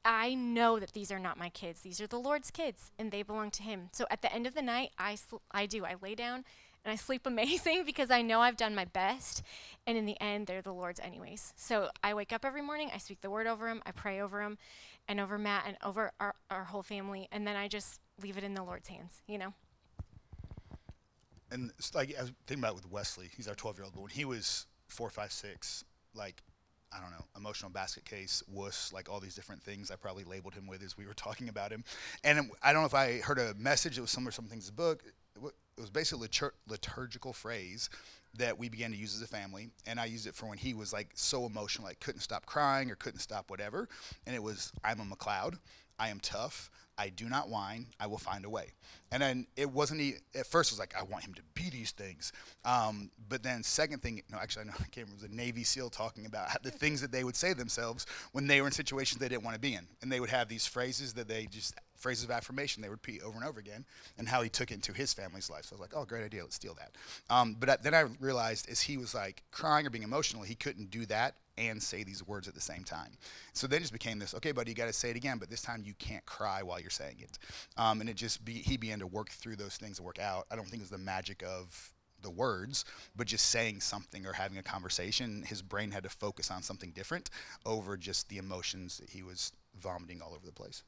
I know that these are not my kids. These are the Lord's kids and they belong to him. So at the end of the night, I sl- I do. I lay down and I sleep [laughs] amazing because I know I've done my best and in the end they're the Lord's anyways. So I wake up every morning, I speak the word over him, I pray over him and over Matt and over our, our whole family and then I just leave it in the Lord's hands, you know. and like I was thinking about it with Wesley. He's our 12 year old, but when he was four, five, six, like I don't know, emotional basket case, wuss, like all these different things I probably labeled him with as we were [laughs] talking about him. And I don't know if I heard a message. It was somewhere, some things in the book. It was basically a litur- liturgical phrase that we began to use as a family, and I used it for when he was like so emotional, like couldn't stop crying or couldn't stop whatever. And it was, "I'm a McLeod. I am tough. I do not whine. I will find a way. And then it wasn't, e- at first it was like, I want him to be these things. Um, but then second thing, no, actually, I know, I can't remember, it was a Navy SEAL talking about how the [laughs] things that they would say themselves when they were in situations they didn't want to be in. And they would have these phrases that they just, phrases of affirmation they repeat over and over again, and how he took it into his family's life. So I was like, oh, great idea, let's steal that. Um, but I, then I realized as he was like crying or being emotional, he couldn't do that and say these words at the same time. So then it just became this, okay, buddy, you got to say it again, but this time you can't cry while you're saying it. Um, and it just, be, he began to work through those things and work out. I don't think it was the magic of the words, but just saying something or having a conversation, his brain had to focus on something different over just the emotions that he was vomiting all over the place.